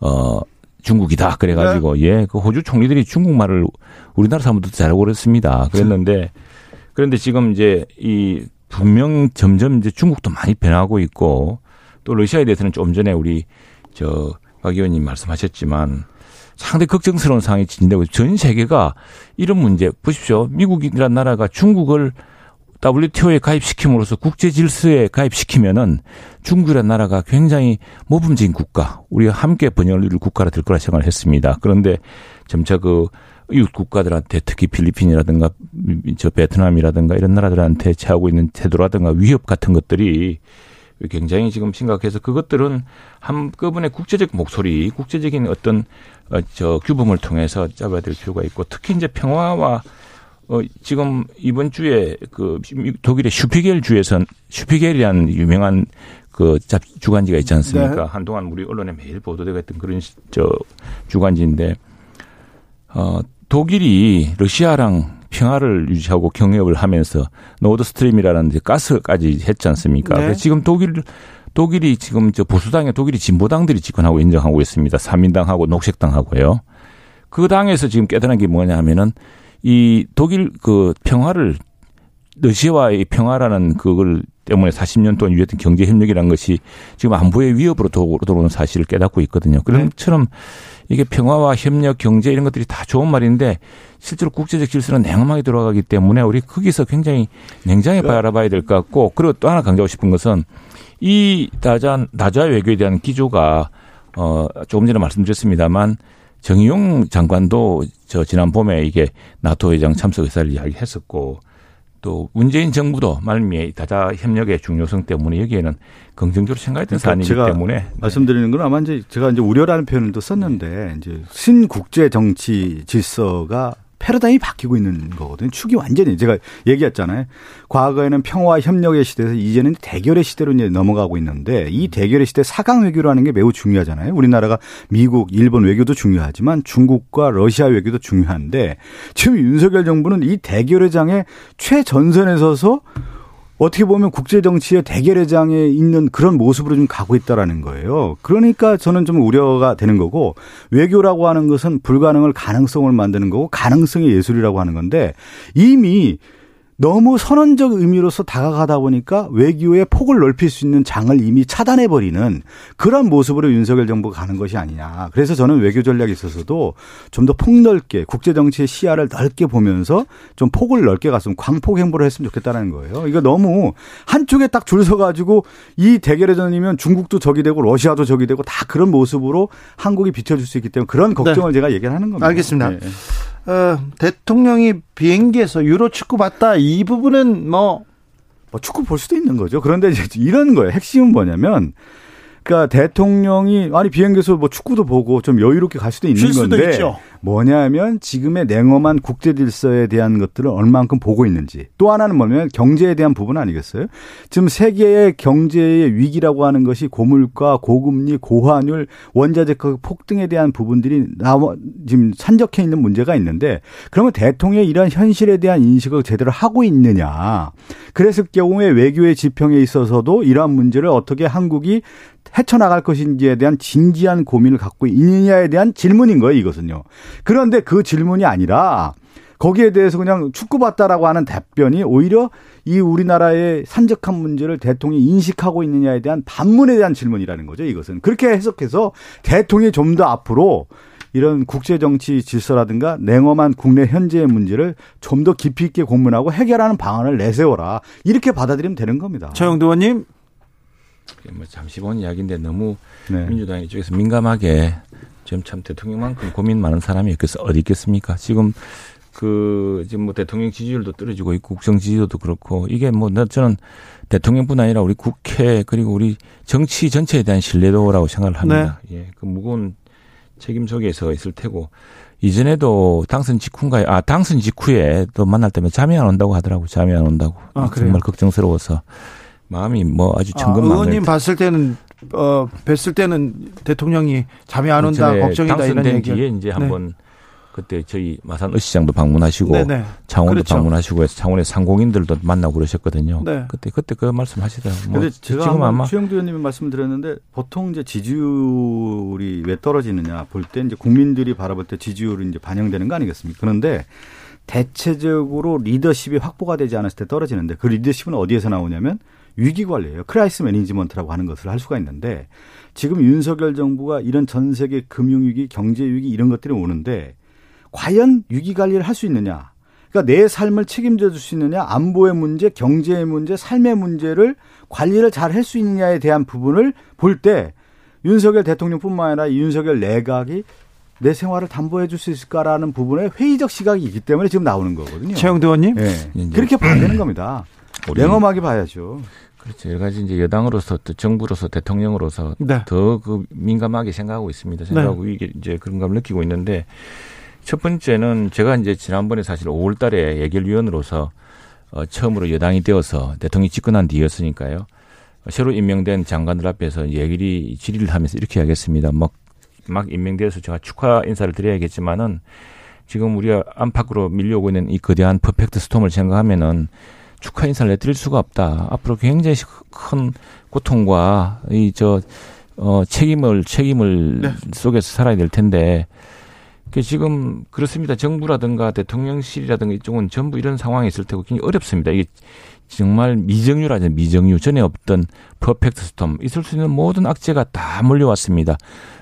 어 중국이다. 그래가지고 네. 예, 그 호주 총리들이 중국 말을 우리나라 사람들도 잘하고 그랬습니다. 그랬는데 그런데 지금 이제 이 분명 점점 이제 중국도 많이 변하고 있고 또 러시아에 대해서는 좀 전에 우리 저박 의원님 말씀하셨지만 상당히 걱정스러운 상황이 진행되고 전 세계가 이런 문제 보십시오. 미국이라는 나라가 중국을 WTO에 가입시킴으로써 국제 질서에 가입시키면은 중국이라는 나라가 굉장히 모범적인 국가, 우리가 함께 번영을 이룰 국가가 될 거라 생각을 했습니다. 그런데 점차 그 이웃 국가들한테 특히 필리핀이라든가 저 베트남이라든가 이런 나라들한테 취하고 있는 태도라든가 위협 같은 것들이 굉장히 지금 심각해서 그것들은 한꺼번에 국제적 목소리, 국제적인 어떤 어, 저 규범을 통해서 잡아야 될 필요가 있고 특히 이제 평화와 어, 지금 이번 주에 그 독일의 슈피겔 주에선 슈피겔이라는 유명한 그 잡, 주간지가 있지 않습니까? 네. 한동안 우리 언론에 매일 보도되고 있던 그런 저 주간지인데 어, 독일이 러시아랑 평화를 유지하고 경협을 하면서 노드 스트림이라는 가스까지 했지 않습니까? 네. 지금 독일 독일이 지금 저 보수당에 독일이 진보당들이 집권하고 인정하고 있습니다. 사민당하고 녹색당하고요. 그 당에서 지금 깨달은 게 뭐냐 하면은 이 독일 그 평화를 러시아와의 평화라는 그걸 때문에 40년 동안 유지했던 경제 협력이라는 것이 지금 안보의 위협으로 들어오는 사실을 깨닫고 있거든요. 그런 네. 것처럼 이게 평화와 협력, 경제 이런 것들이 다 좋은 말인데 실제로 국제적 질서는 냉엄하게 들어가기 때문에 우리 거기서 굉장히 냉정히 네. 바라봐야 될 것 같고 그리고 또 하나 강조하고 싶은 것은 이 다자 나자 외교에 대한 기조가 어 조금 전에 말씀드렸습니다만 정의용 장관도 저 지난 봄에 이게 나토 회장 참석 의사를 이야기했었고 또 문재인 정부도 말미에 다자 협력의 중요성 때문에 여기에는 긍정적으로 생각했던 그러니까 사안이기 때문에. 말씀드리는 건 아마 이제 제가 이제 우려라는 표현을 또 썼는데 이제 신국제 정치 질서가 패러다임이 바뀌고 있는 거거든요. 축이 완전히 제가 얘기했잖아요. 과거에는 평화 협력의 시대에서 이제는 대결의 시대로 이제 넘어가고 있는데 이 대결의 시대 사강 외교라는 게 매우 중요하잖아요. 우리나라가 미국, 일본 외교도 중요하지만 중국과 러시아 외교도 중요한데 지금 윤석열 정부는 이 대결의 장에 최전선에 서서 어떻게 보면 국제 정치의 대결의장에 있는 그런 모습으로 좀 가고 있다라는 거예요. 그러니까 저는 좀 우려가 되는 거고 외교라고 하는 것은 불가능을 가능성을 만드는 거고 가능성의 예술이라고 하는 건데 이미 너무 선언적 의미로서 다가가다 보니까 외교의 폭을 넓힐 수 있는 장을 이미 차단해버리는 그런 모습으로 윤석열 정부가 가는 것이 아니냐. 그래서 저는 외교 전략에 있어서도 좀 더 폭넓게 국제정치의 시야를 넓게 보면서 좀 폭을 넓게 갔으면 광폭 행보를 했으면 좋겠다는 거예요. 이거 너무 한쪽에 딱 줄 서가지고 이 대결의 전이면 중국도 적이 되고 러시아도 적이 되고 다 그런 모습으로 한국이 비춰줄 수 있기 때문에 그런 걱정을 네. 제가 얘기를 하는 겁니다. 알겠습니다. 네. 어, 대통령이 비행기에서 유로 축구 봤다 이 부분은 뭐, 뭐 축구 볼 수도 있는 거죠. 그런데 이제 이런 거예요. 핵심은 뭐냐면 그러니까 대통령이 아니 비행기에서 뭐 축구도 보고 좀 여유롭게 갈 수도 있는 건데 있죠. 뭐냐면 지금의 냉엄한 국제 질서에 대한 것들을 얼만큼 보고 있는지 또 하나는 뭐냐면 경제에 대한 부분 아니겠어요? 지금 세계의 경제의 위기라고 하는 것이 고물가, 고금리, 고환율, 원자재 가격 폭등에 대한 부분들이 나와 지금 산적해 있는 문제가 있는데 그러면 대통령이 이런 현실에 대한 인식을 제대로 하고 있느냐? 그랬을 경우에 외교의 지평에 있어서도 이러한 문제를 어떻게 한국이 헤쳐나갈 것인지에 대한 진지한 고민을 갖고 있느냐에 대한 질문인 거예요, 이것은요. 그런데 그 질문이 아니라 거기에 대해서 그냥 축구 봤다라고 하는 답변이 오히려 이 우리나라의 산적한 문제를 대통령이 인식하고 있느냐에 대한 반문에 대한 질문이라는 거죠, 이것은. 그렇게 해석해서 대통령이 좀 더 앞으로 이런 국제 정치 질서라든가 냉엄한 국내 현재의 문제를 좀 더 깊이 있게 고민하고 해결하는 방안을 내세워라. 이렇게 받아들이면 되는 겁니다. 최영도 의원님. 뭐 잠시 본 이야기인데 너무 네. 민주당 이쪽에서 민감하게 지금 참 대통령만큼 고민 많은 사람이 어디 있겠습니까? 지금 그 지금 뭐 대통령 지지율도 떨어지고 있고 국정 지지도도 그렇고 이게 뭐 저는 대통령뿐 아니라 우리 국회 그리고 우리 정치 전체에 대한 신뢰도라고 생각을 합니다. 네. 예, 그 무거운 책임 속에서 있을 테고 이전에도 당선 직후인가요? 아 당선 직후에 또 만날 때면 잠이 안 온다고 하더라고 잠이 안 온다고 아, 정말 걱정스러워서 마음이 뭐 아주 천근만근. 아, 의원님 봤을 때는 어 뵀을 때는 대통령이 잠이 안 온다 걱정이다 이런 얘기. 뒤에 이제 한번 네. 그때 저희 마산 의시장도 방문하시고 네네. 창원도 그렇죠. 방문하시고 해서 창원의 상공인들도 만나고 그러셨거든요. 네. 그때 그때 그 말씀하시더라고요. 뭐 제가 지금 아마 최형두 의원님이 말씀드렸는데 보통 이제 지지율이 왜 떨어지느냐 볼 때 이제 국민들이 바라볼 때 지지율이 이제 반영되는 거 아니겠습니까? 그런데 대체적으로 리더십이 확보가 되지 않았을 때 떨어지는데 그 리더십은 어디에서 나오냐면 위기 관리예요. crisis management라고 하는 것을 할 수가 있는데 지금 윤석열 정부가 이런 전 세계 금융 위기, 경제 위기 이런 것들이 오는데 과연 위기 관리를 할 수 있느냐? 그러니까 내 삶을 책임져 줄 수 있느냐? 안보의 문제, 경제의 문제, 삶의 문제를 관리를 잘 할 수 있느냐에 대한 부분을 볼 때 윤석열 대통령뿐만 아니라 윤석열 내각이 내 생활을 담보해 줄 수 있을까라는 부분에 회의적 시각이 있기 때문에 지금 나오는 거거든요. 최영도 의원님? 네. 그렇게 봐야 되는 겁니다. 냉엄하게 봐야죠. 그렇죠. 여러 가지 이제 여당으로서 또 정부로서 대통령으로서 네. 더그 민감하게 생각하고 있습니다. 생각하고 네. 이게 이제 그런 감을 느끼고 있는데 첫 번째는 제가 이제 지난번에 사실 5월 달에 예결위원으로서 어, 처음으로 여당이 되어서 대통령이 집권한 뒤였으니까요. 새로 임명된 장관들 앞에서 얘기를 질의를 하면서 이렇게 하겠습니다. 막, 막 임명되어서 제가 축하 인사를 드려야겠지만은 지금 우리가 안팎으로 밀려오고 있는 이 거대한 퍼펙트 스톰을 생각하면은 축하 인사를 내드릴 수가 없다. 앞으로 굉장히 큰 고통과 이 저 어, 책임을 책임을 네. 속에서 살아야 될 텐데 그 지금 그렇습니다. 정부라든가 대통령실이라든가 이쪽은 전부 이런 상황이 있을 테고 굉장히 어렵습니다. 이게 정말 미증유라죠. 미증유. 전에 없던 perfect storm. 있을 수 있는 모든 악재가 다 몰려왔습니다.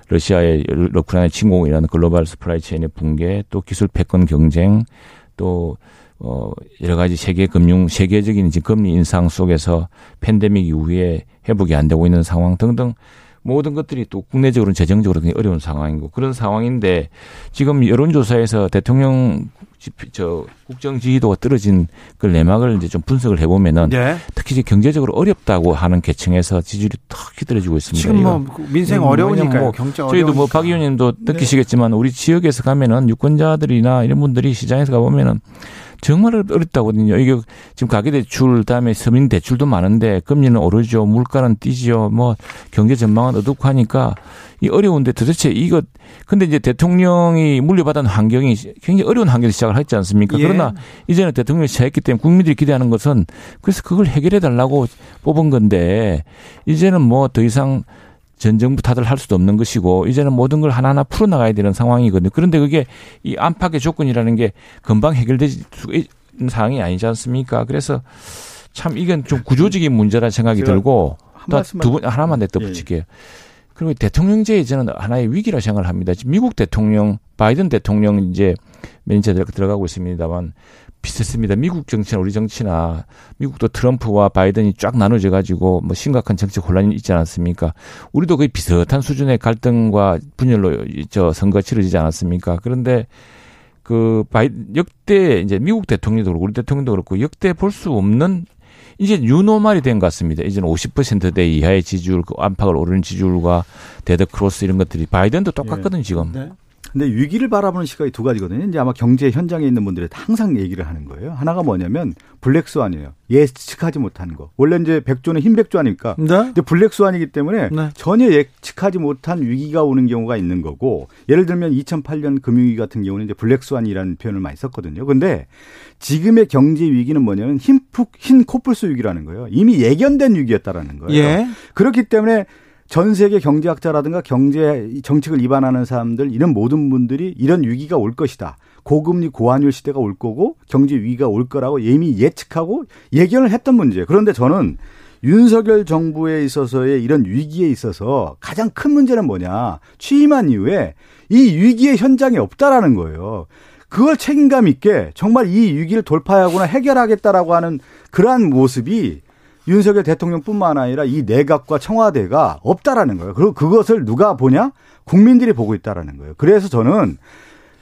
러시아의 우크라이나 침공이라는 global supply chain의 붕괴, 또 기술 패권 경쟁, 또 어, 여러 가지 세계 금융, 세계적인 금리 인상 속에서 팬데믹 이후에 회복이 안 되고 있는 상황 등등 모든 것들이 또 국내적으로는 재정적으로 굉장히 어려운 상황이고 그런 상황인데 지금 여론조사에서 대통령 저 국정 지지도가 떨어진 그 내막을 이제 좀 분석을 해보면은 네. 특히 이제 경제적으로 어렵다고 하는 계층에서 지지율이 턱 휘떨어지고 있습니다. 지금 뭐 민생 어려우니까 뭐 경제 저희도 뭐 박 의원님도 네. 느끼시겠지만 우리 지역에서 가면은 유권자들이나 이런 분들이 시장에서 가보면은 정말 어렵다거든요. 이게 지금 가계대출, 다음에 서민 대출도 많은데 금리는 오르죠. 물가는 뛰지요. 뭐 경제 전망은 어둡고 하니까 이 어려운데 도대체 이거 근데 이제 대통령이 물려받은 환경이 굉장히 어려운 환경에서 시작을 했지 않습니까? 예. 그러나 이제는 대통령이 시작했기 때문에 국민들이 기대하는 것은 그래서 그걸 해결해 달라고 뽑은 건데 이제는 뭐 더 이상 전 정부 탓을 할 수도 없는 것이고 이제는 모든 걸 하나하나 풀어나가야 되는 상황이거든요. 그런데 그게 이 안팎의 조건이라는 게 금방 해결되지 있는 상황이 아니지 않습니까? 그래서 참 이건 좀 구조적인 문제라 생각이 들고 두분 하나만 더 덧붙일게요. 예. 그리고 대통령제 이제는 하나의 위기라 생각을 합니다. 미국 대통령 바이든 대통령 이제 매니저 들어가고 있습니다만 비슷했습니다. 미국 정치나 우리 정치나 미국도 트럼프와 바이든이 쫙 나눠져 가지고 뭐 심각한 정치 혼란이 있지 않았습니까? 우리도 거의 비슷한 수준의 갈등과 분열로 저 선거 치러지지 않았습니까? 그런데 그 바이 역대 이제 미국 대통령도 그렇고 우리 대통령도 그렇고 역대 볼 수 없는 이제 new normal이 된 것 같습니다. 이제는 50%대 이하의 지지율, 그 안팎을 오르는 지지율과 dead cross 이런 것들이 바이든도 똑같거든요, 예. 지금. 네. 근데 위기를 바라보는 시각이 두 가지거든요. 이제 아마 경제 현장에 있는 분들이 항상 얘기를 하는 거예요. 하나가 뭐냐면 black swan이에요. 예측하지 못한 거. 원래 이제 백조는 흰 백조 아닙니까? 네. 근데 black swan이기 때문에 네. 전혀 예측하지 못한 위기가 오는 경우가 있는 거고 예를 들면 2008년 금융위기 같은 경우는 이제 black swan이라는 표현을 많이 썼거든요. 근데 지금의 경제 위기는 뭐냐면 흰, 푹, 흰 코뿔소 위기라는 거예요. 이미 예견된 위기였다라는 거예요. 예. 그렇기 때문에 전 세계 경제학자라든가 경제 정책을 위반하는 사람들 이런 모든 분들이 이런 위기가 올 것이다. 고금리 고환율 시대가 올 거고 경제 위기가 올 거라고 이미 예측하고 예견을 했던 문제예요. 그런데 저는 윤석열 정부에 있어서의 이런 위기에 있어서 가장 큰 문제는 뭐냐? 취임한 이후에 이 위기의 현장이 없다라는 거예요. 그걸 책임감 있게 정말 이 위기를 돌파하거나 해결하겠다라고 하는 그러한 모습이 윤석열 대통령뿐만 아니라 이 내각과 청와대가 없다라는 거예요. 그리고 그것을 누가 보냐? 국민들이 보고 있다라는 거예요. 그래서 저는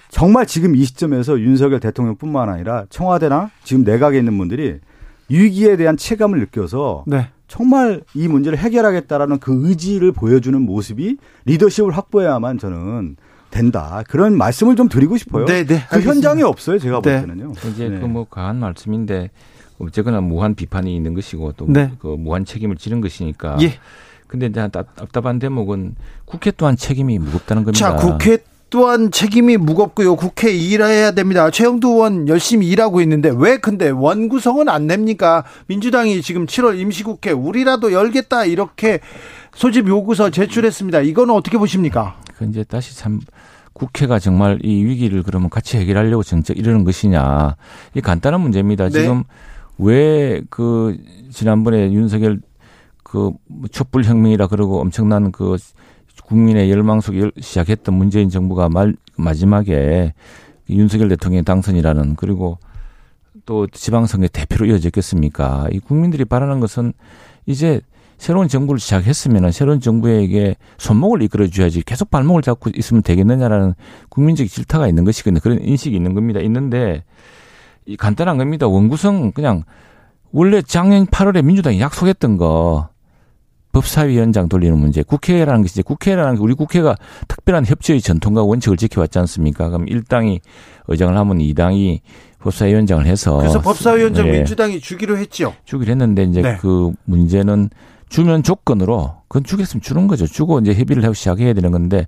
정말 지금 이 시점에서 윤석열 대통령뿐만 아니라 청와대나 지금 내각에 있는 분들이 위기에 대한 체감을 느껴서 네. 정말 이 문제를 해결하겠다라는 그 의지를 보여주는 모습이 리더십을 확보해야만 저는 된다. 그런 말씀을 좀 드리고 싶어요. 네, 네, 그. 현장에 없어요. 제가 볼 네. 때는요. 이제 네. 그뭐 과한 말씀인데 어쨌거나 무한 비판이 있는 것이고 또그 네. 무한 책임을 지는 것이니까. 예. 근데 이제 답- 답답한 대목은 국회 또한 책임이 무겁다는 겁니다. 자, 국회 또한 책임이 무겁고요. 국회 일해야 됩니다. 최영두 의원 열심히 일하고 있는데 왜 근데 원구성은 안 냅니까? 민주당이 지금 7월 임시국회 우리라도 열겠다 이렇게 소집 요구서 제출했습니다. 이거는 어떻게 보십니까? 그 이제 다시 참 국회가 정말 이 위기를 그러면 같이 해결하려고 정책 이러는 것이냐. 이 간단한 문제입니다. 네. 지금 왜 그 지난번에 윤석열 그 촛불 혁명이라 그러고 엄청난 그 국민의 열망 속에 열- 시작했던 문재인 정부가 말, 마지막에 윤석열 대통령의 당선이라는 그리고 또 지방선거 대표로 이어졌겠습니까? 이 국민들이 바라는 것은 이제 새로운 정부를 시작했으면 새로운 정부에게 손목을 이끌어 줘야지 계속 발목을 잡고 있으면 되겠느냐라는 국민적 질타가 있는 것이거든요. 그런 인식이 있는 겁니다. 있는데 이 간단한 겁니다. 원구성 그냥 원래 작년 8월에 민주당이 약속했던 거 법사위원장 돌리는 문제. 국회라는 것이 이제 국회라는 게 우리 국회가 특별한 협치의 전통과 원칙을 지켜왔지 않습니까? 그럼 1당이 의장을 하면 2당이 법사위원장을 해서 그래서 법사위원장 네. 민주당이 주기로 했죠. 주기로 했는데 이제 네. 그 문제는 주면 조건으로 그건 주겠으면 주는 거죠. 주고 이제 협의를 하고 시작해야 되는 건데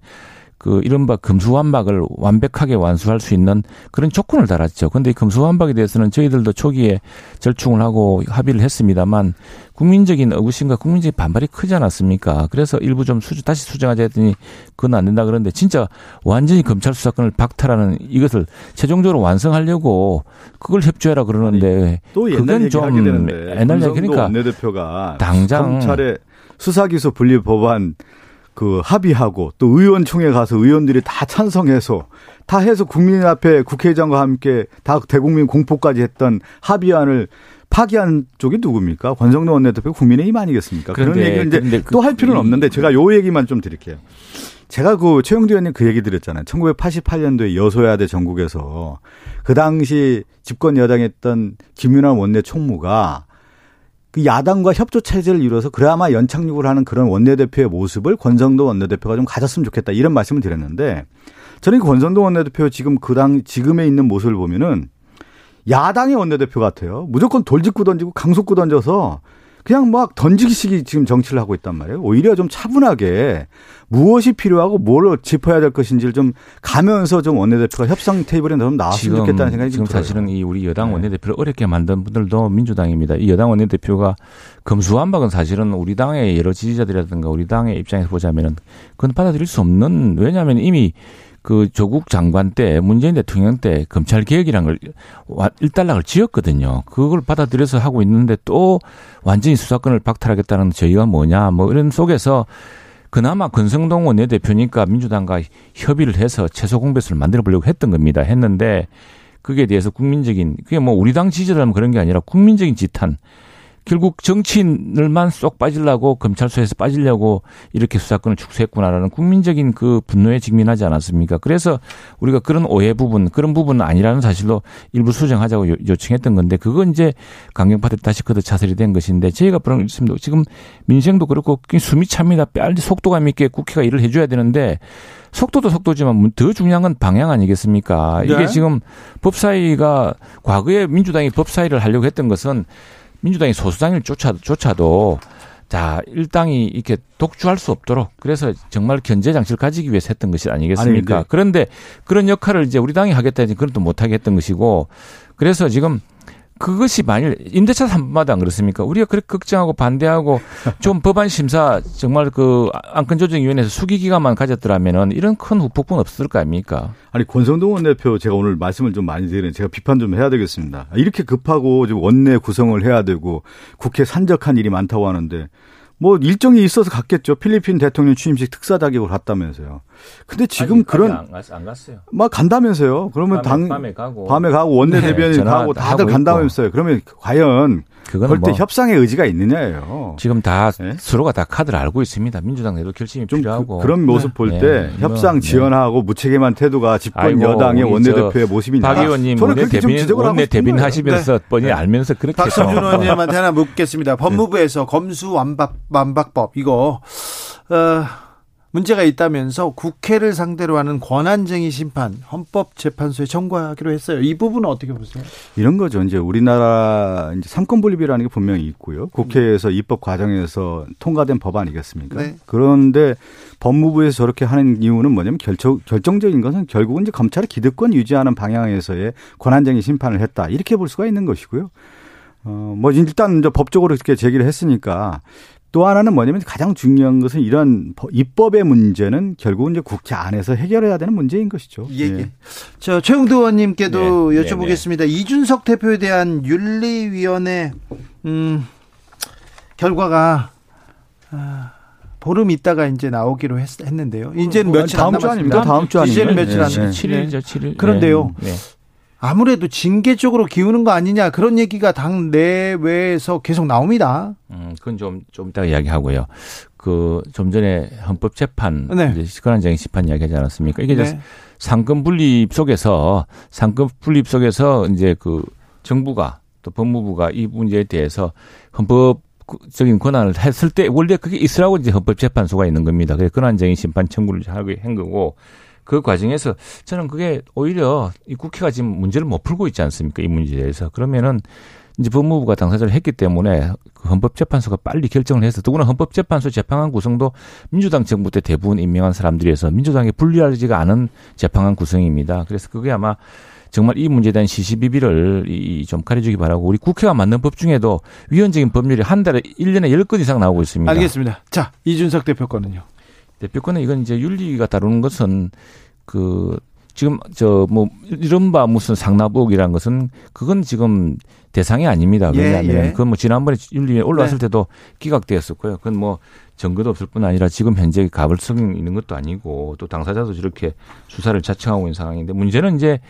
그 이른바 금수완박을 완벽하게 완수할 수 있는 그런 조건을 달았죠. 근데 이 금수완박에 대해서는 저희들도 초기에 절충을 하고 합의를 했습니다만 국민적인 의구심과 국민적인 반발이 크지 않았습니까? 그래서 일부 좀 수정, 다시 수정하자 했더니 그건 안 된다 그러는데 진짜 완전히 검찰 수사권을 박탈하는 이것을 최종적으로 완성하려고 그걸 협조해라 그러는데 또 옛날 그건 좀 옛날 얘기 권성도 그러니까 원내대표가 당장 검찰의 수사기소 분리 법안 그 합의하고 또 의원총회 가서 의원들이 다 찬성해서 다 해서 국민 앞에 국회의장과 함께 다 대국민 공포까지 했던 합의안을 파기한 쪽이 누굽니까? 권성동 원내대표 국민의힘 아니겠습니까? 그런 얘기를 이제 그런데 그- 또할 필요는 이- 없는데 제가 요 얘기만 좀 드릴게요. 제가 그 최영두 의원님 그 얘기 드렸잖아요. 1988년도에 여소야대 전국에서 그 당시 집권 여당했던 김윤환 원내 총무가 그 야당과 협조 체제를 이뤄서 그나마 연착륙을 하는 그런 원내대표의 모습을 권성도 원내대표가 좀 가졌으면 좋겠다 이런 말씀을 드렸는데 저는 그 권성도 원내대표 지금 그 당 지금에 있는 모습을 보면은 야당의 원내대표 같아요. 무조건 돌직구 던지고 강속구 던져서 그냥 막 던지기식이 지금 정치를 하고 있단 말이에요. 오히려 좀 차분하게 무엇이 필요하고 뭘 짚어야 될 것인지를 좀 가면서 좀 원내대표가 협상 테이블에 좀 나왔으면 좋겠다는 생각이 지금 좀 들어요. 사실은 이 우리 여당 네. 원내대표를 어렵게 만든 분들도 민주당입니다. 이 여당 원내대표가 검수완박은 사실은 우리 당의 여러 지지자들이라든가 우리 당의 입장에서 보자면은 그건 받아들일 수 없는 왜냐하면 이미 그 조국 장관 때 문재인 대통령 때 검찰 개혁이라는 걸 와- 일단락을 지었거든요. 그걸 받아들여서 하고 있는데 또 완전히 수사권을 박탈하겠다는 저희가 뭐냐 뭐 이런 속에서 그나마 권성동 원내대표니까 민주당과 협의를 해서 최소 공배수를 만들어 보려고 했던 겁니다. 했는데 그게 대해서 국민적인 그게 뭐 우리 당 지지자라면 그런 게 아니라 국민적인 지탄. 결국 정치인을만 쏙 빠지려고 검찰소에서 빠지려고 이렇게 수사권을 축소했구나라는 국민적인 그 분노에 직면하지 않았습니까? 그래서 우리가 그런 오해 부분, 그런 부분은 아니라는 사실로 일부 수정하자고 요- 요청했던 건데 그건 이제 강경파들 다시 그도 차설이 된 것인데 저희가 그런 있습니다. 지금 민생도 그렇고 숨이 찹니다. 빨리 속도감 있게 국회가 일을 해줘야 되는데 속도도 속도지만 더 중요한 건 방향 아니겠습니까? 이게 네. 지금 법사위가 과거에 민주당이 법사위를 하려고 했던 것은 민주당이 소수당을 쫓아, 쫓아도 자, 일당이 이렇게 독주할 수 없도록 그래서 정말 견제 장치를 가지기 위해서 했던 것이 아니겠습니까? 아니, 그런데 그런 역할을 이제 우리 당이 하겠다 했더니 그건 또 못하게 했던 것이고 그래서 지금 그것이 만일 임대차 3분마다 안 그렇습니까? 우리가 그렇게 걱정하고 반대하고 좀 법안 심사 정말 그 안건조정위원회에서 수기 기간만 가졌더라면은 이런 큰 후폭풍 없을 거 아닙니까? 아니 권성동 원내대표 제가 오늘 말씀을 좀 많이 드리는 제가 비판 좀 해야 되겠습니다. 이렇게 급하고 지금 원내 구성을 해야 되고 국회 산적한 일이 많다고 하는데 뭐 일정이 있어서 갔겠죠. 필리핀 대통령 취임식 특사 자격을 갔다면서요. 근데 지금 그런 안, 갔, 안 갔어요. 막 간다면서요. 그러면 당 밤에 가고 밤에 가고 원내 네, 대변인 전화 가고 다 다들 간다면서요. 그러면 과연 그럴 때뭐 협상의 의지가 있느냐예요. 지금 다 네? 서로가 다 카드를 알고 있습니다. 민주당 내도 결심이 좀 필요하고 그, 런 모습 볼 네. 때 네. 협상 뭐, 지원하고 무책임한 태도가 집권 아이고, 여당의 원내대표의 모습이냐. 박 의원님 저는 원내 그렇게 좀 대변인 지적을 하고 원내 싶은 대변인 거예요. 하시면서 뻔히 네. 알면서 그렇게 박성준 의원님한테 하나 묻겠습니다. 법무부에서 검수 완박 완박법 이거 어, 문제가 있다면서 국회를 상대로 하는 권한쟁의 심판 헌법재판소에 청구하기로 했어요. 이 부분은 어떻게 보세요? 이런 거죠. 이제 우리나라 이제 삼권 분립이라는 게 분명히 있고요. 국회에서 입법 과정에서 통과된 법 아니겠습니까? 네. 그런데 법무부에서 저렇게 하는 이유는 뭐냐면 결정, 결정적인 것은 결국은 이제 검찰의 기득권 유지하는 방향에서의 권한쟁의 심판을 했다. 이렇게 볼 수가 있는 것이고요. 어, 뭐 일단 이제 법적으로 이렇게 제기를 했으니까 또 하나는 뭐냐면 가장 중요한 것은 이런 법- 입법의 문제는 결국은 이제 국회 안에서 해결해야 되는 문제인 것이죠. 예, 예. 저 최영도 의원님께도 네, 여쭤보겠습니다. 이준석 대표에 대한 윤리위원회 음, 결과가 아, 보름 있다가 이제 나오기로 했, 는데요 이제는 뭐, 며칠 다음 안주 남았습니다. 아닙니까? 다음 주 이제는 아니에요? 며칠 네, 안 네. 남았습니다. 7일이죠, 7일. 그런데요. 네. 아무래도 징계 쪽으로 기우는 거 아니냐 그런 얘기가 당 내외에서 계속 나옵니다. 음, 그건 좀, 좀 이따가 이야기하고요. 그, 좀 전에 헌법재판, 네. 이제 권한쟁의 심판 이야기 하지 않았습니까? 이게 이제 네. 삼권 분립 속에서, 삼권 분립 속에서 이제 그 정부가 또 법무부가 이 문제에 대해서 헌법 적인 권한을 했을 때 원래 그게 있으라고 이제 헌법재판소가 있는 겁니다. 그래서 권한쟁의 심판 청구를 하게 한 거고 그 과정에서 저는 그게 오히려 이 국회가 지금 문제를 못 풀고 있지 않습니까? 이 문제에 대해서. 그러면은 이제 법무부가 당사자를 했기 때문에 그 헌법재판소가 빨리 결정을 해서 더구나 헌법재판소 재판관 구성도 민주당 정부 때 대부분 임명한 사람들이어서 민주당에 불리하지가 않은 재판관 구성입니다. 그래서 그게 아마 정말 이 문제에 대한 시시비비를 이- 좀 가려주기 바라고 우리 국회가 만든 법 중에도 위헌적인 법률이 한 달에 1년에 10건 이상 나오고 있습니다. 알겠습니다. 자 이준석 대표 거는요. 대표권은 이건 이제 윤리가 다루는 것은 그 지금 저 뭐 이른바 무슨 상납의혹이라는 것은 그건 지금 대상이 아닙니다. 예, 왜냐하면 예. 그건 뭐 지난번에 윤리에 올라왔을 네. 때도 기각되었었고요. 그건 뭐 증거도 없을 뿐 아니라 지금 현재 가불성 있는 것도 아니고 또 당사자도 저렇게 수사를 자청하고 있는 상황인데 문제는 이제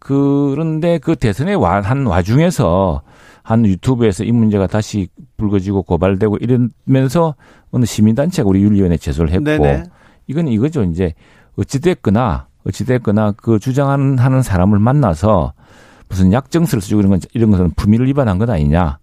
그런데 그 대선에 와- 한 와중에서 한 유튜브에서 이 문제가 다시 불거지고 고발되고 이러면서 어느 시민단체가 우리 윤리위원회 제소를 했고 네네. 이건 이거죠. 이제 어찌됐거나 어찌됐거나 그 주장하는 하는 사람을 만나서 무슨 약정서를 쓰고 이런 건 이런 것은 품위를 위반한 것 아니냐.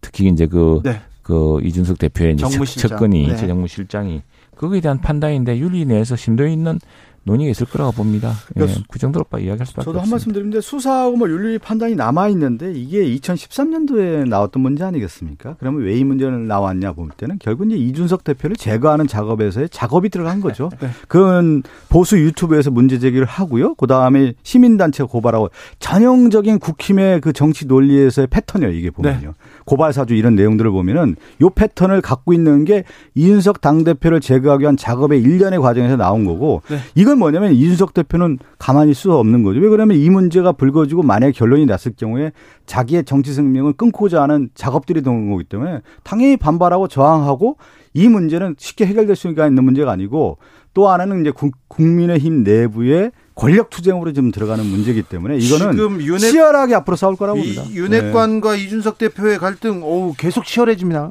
특히 이제 그, 네. 그 이준석 대표의 이제 정무실장. 첫 건이 네. 제 정무실장이 거기에 대한 판단인데 윤리 내에서 심도 있는 논의가 있을 거라고 봅니다. 예, 그러니까 그 정도로 빠 이야기할 수밖에 저도 한 없습니다. 말씀 드리는데 수사하고 뭐 윤리 판단이 남아 있는데 이게 2013년도에 나왔던 문제 아니겠습니까? 그러면 왜 이 문제는 나왔냐 볼 때는 결국 이제 이준석 대표를 제거하는 작업에서의 작업이 들어간 거죠. 네. 그건 보수 유튜브에서 문제 제기를 하고요. 그 다음에 시민단체가 고발하고 전형적인 국힘의 그 정치 논리에서의 패턴이에요. 이게 보면요. 네. 고발 사주 이런 내용들을 보면은 요 패턴을 갖고 있는 게 이준석 당 대표를 제거하기 위한 작업의 일련의 과정에서 나온 거고 네. 이건 뭐냐면 이준석 대표는 가만히 있을 수 없는 거죠. 왜 그러면 이 문제가 불거지고 만약에 결론이 났을 경우에 자기의 정치 생명을 끊고자 하는 작업들이 되는 거기 때문에 당연히 반발하고 저항하고 이 문제는 쉽게 해결될 수가 있는 문제가 아니고 또 하나는 이제 국- 국민의힘 내부의 권력 투쟁으로 지금 들어가는 문제이기 때문에 이거는 지금 윤핵 치열하게 앞으로 싸울 거라고 봅니다. 이 윤핵관과 이준석 대표의 갈등 오 계속 치열해집니다.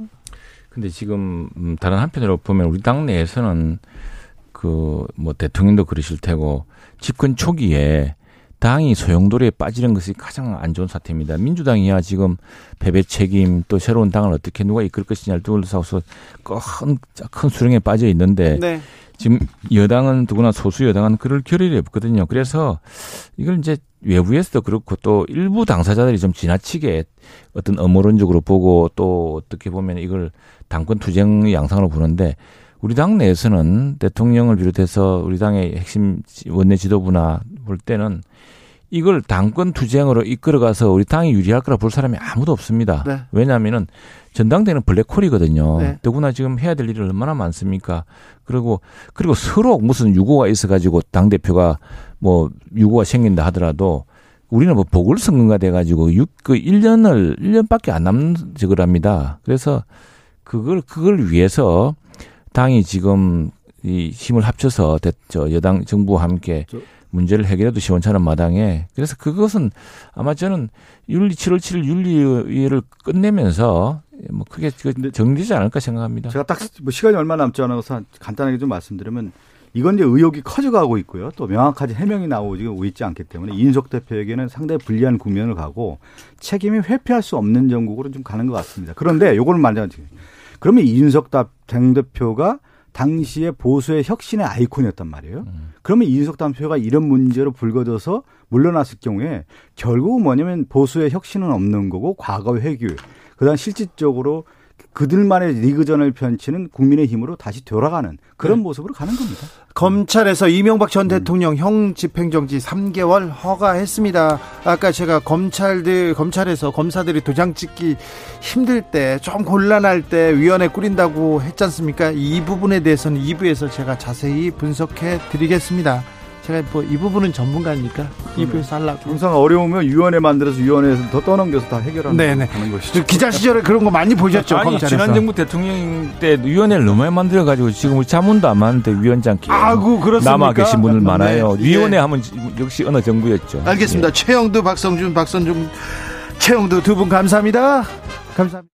근데 지금 음, 다른 한편으로 보면 우리 당 내에서는 그 뭐 대통령도 그러실 테고 집권 초기에 당이 소용돌이에 빠지는 것이 가장 안 좋은 사태입니다. 민주당이야 지금 패배 책임 또 새로운 당을 어떻게 누가 이끌 것이냐를 둘러싸고서 큰, 큰 수렁에 빠져 있는데 네. 지금 여당은 누구나 소수 여당은 그럴 결의를 없거든요. 그래서 이걸 이제 외부에서도 그렇고 또 일부 당사자들이 좀 지나치게 어떤 음모론적으로 보고 또 어떻게 보면 이걸 당권 투쟁 양상으로 보는데 우리 당 내에서는 대통령을 비롯해서 우리 당의 핵심 원내 지도부나 볼 때는 이걸 당권 투쟁으로 이끌어가서 우리 당이 유리할 거라 볼 사람이 아무도 없습니다. 네. 왜냐하면은 전당대는 블랙홀이거든요. 네. 더구나 지금 해야 될 일이 얼마나 많습니까? 그리고 그리고 서로 무슨 유고가 있어가지고 당 대표가 뭐 유고가 생긴다 하더라도 우리는 뭐 보궐선거가 돼가지고 6, 그 1년을, 1년밖에 안 남은 적을 합니다. 그래서 그걸, 그걸 위해서 당이 지금 이 힘을 합쳐서 대, 저 여당 정부와 함께 저- 문제를 해결해도 시원찮은 마당에 그래서 그것은 아마 저는 윤리 7월 7일 윤리위를 끝내면서 뭐 크게 그 정리되지 않을까 생각합니다. 제가 딱 뭐 시간이 얼마 남지 않아서 간단하게 좀 말씀드리면 이건 이제 의혹이 커져가고 있고요. 또 명확하게 해명이 나오고 있지 않기 때문에 이인석 대표에게는 상당히 불리한 국면을 가고 책임이 회피할 수 없는 전국으로 좀 가는 것 같습니다. 그런데 요거는 말하자 그러면 이인석 당 대표가 당시에 보수의 혁신의 아이콘이었단 말이에요. 음. 그러면 이인석 대표가 이런 문제로 불거져서 물러났을 경우에 결국은 뭐냐면 보수의 혁신은 없는 거고 과거 회귀, 그다음 실질적으로 그들만의 리그전을 펼치는 국민의 힘으로 다시 돌아가는 그런 네. 모습으로 가는 겁니다. 검찰에서 이명박 전 음. 대통령 형 집행정지 3개월 허가했습니다. 아까 제가 검찰들 검찰에서 검사들이 도장 찍기 힘들 때 좀 곤란할 때 위원회 꾸린다고 했지 않습니까? 이 부분에 대해서는 2부에서 제가 자세히 분석해 드리겠습니다. 제가 뭐 이 부분은 전문가니까 이부에서 하려고. 항상 어려우면 위원회 만들어서 위원회에서 더 떠넘겨서 다 해결하는 네네. 것이죠. 기자 시절에 그런 거 많이 보셨죠? 아니, 검찰에서. 지난 정부 대통령 때 위원회를 너무 많이 만들어 가지고 지금 우리 자문도 안 많은데 위원장 아구 그렇습니까? 남아 계신 분들 많아요. 네. 위원회 하면 역시 어느 정부였죠. 알겠습니다. 네. 최영두, 박성준, 박선중, 최영두 두 분 감사합니다. 감사합니다.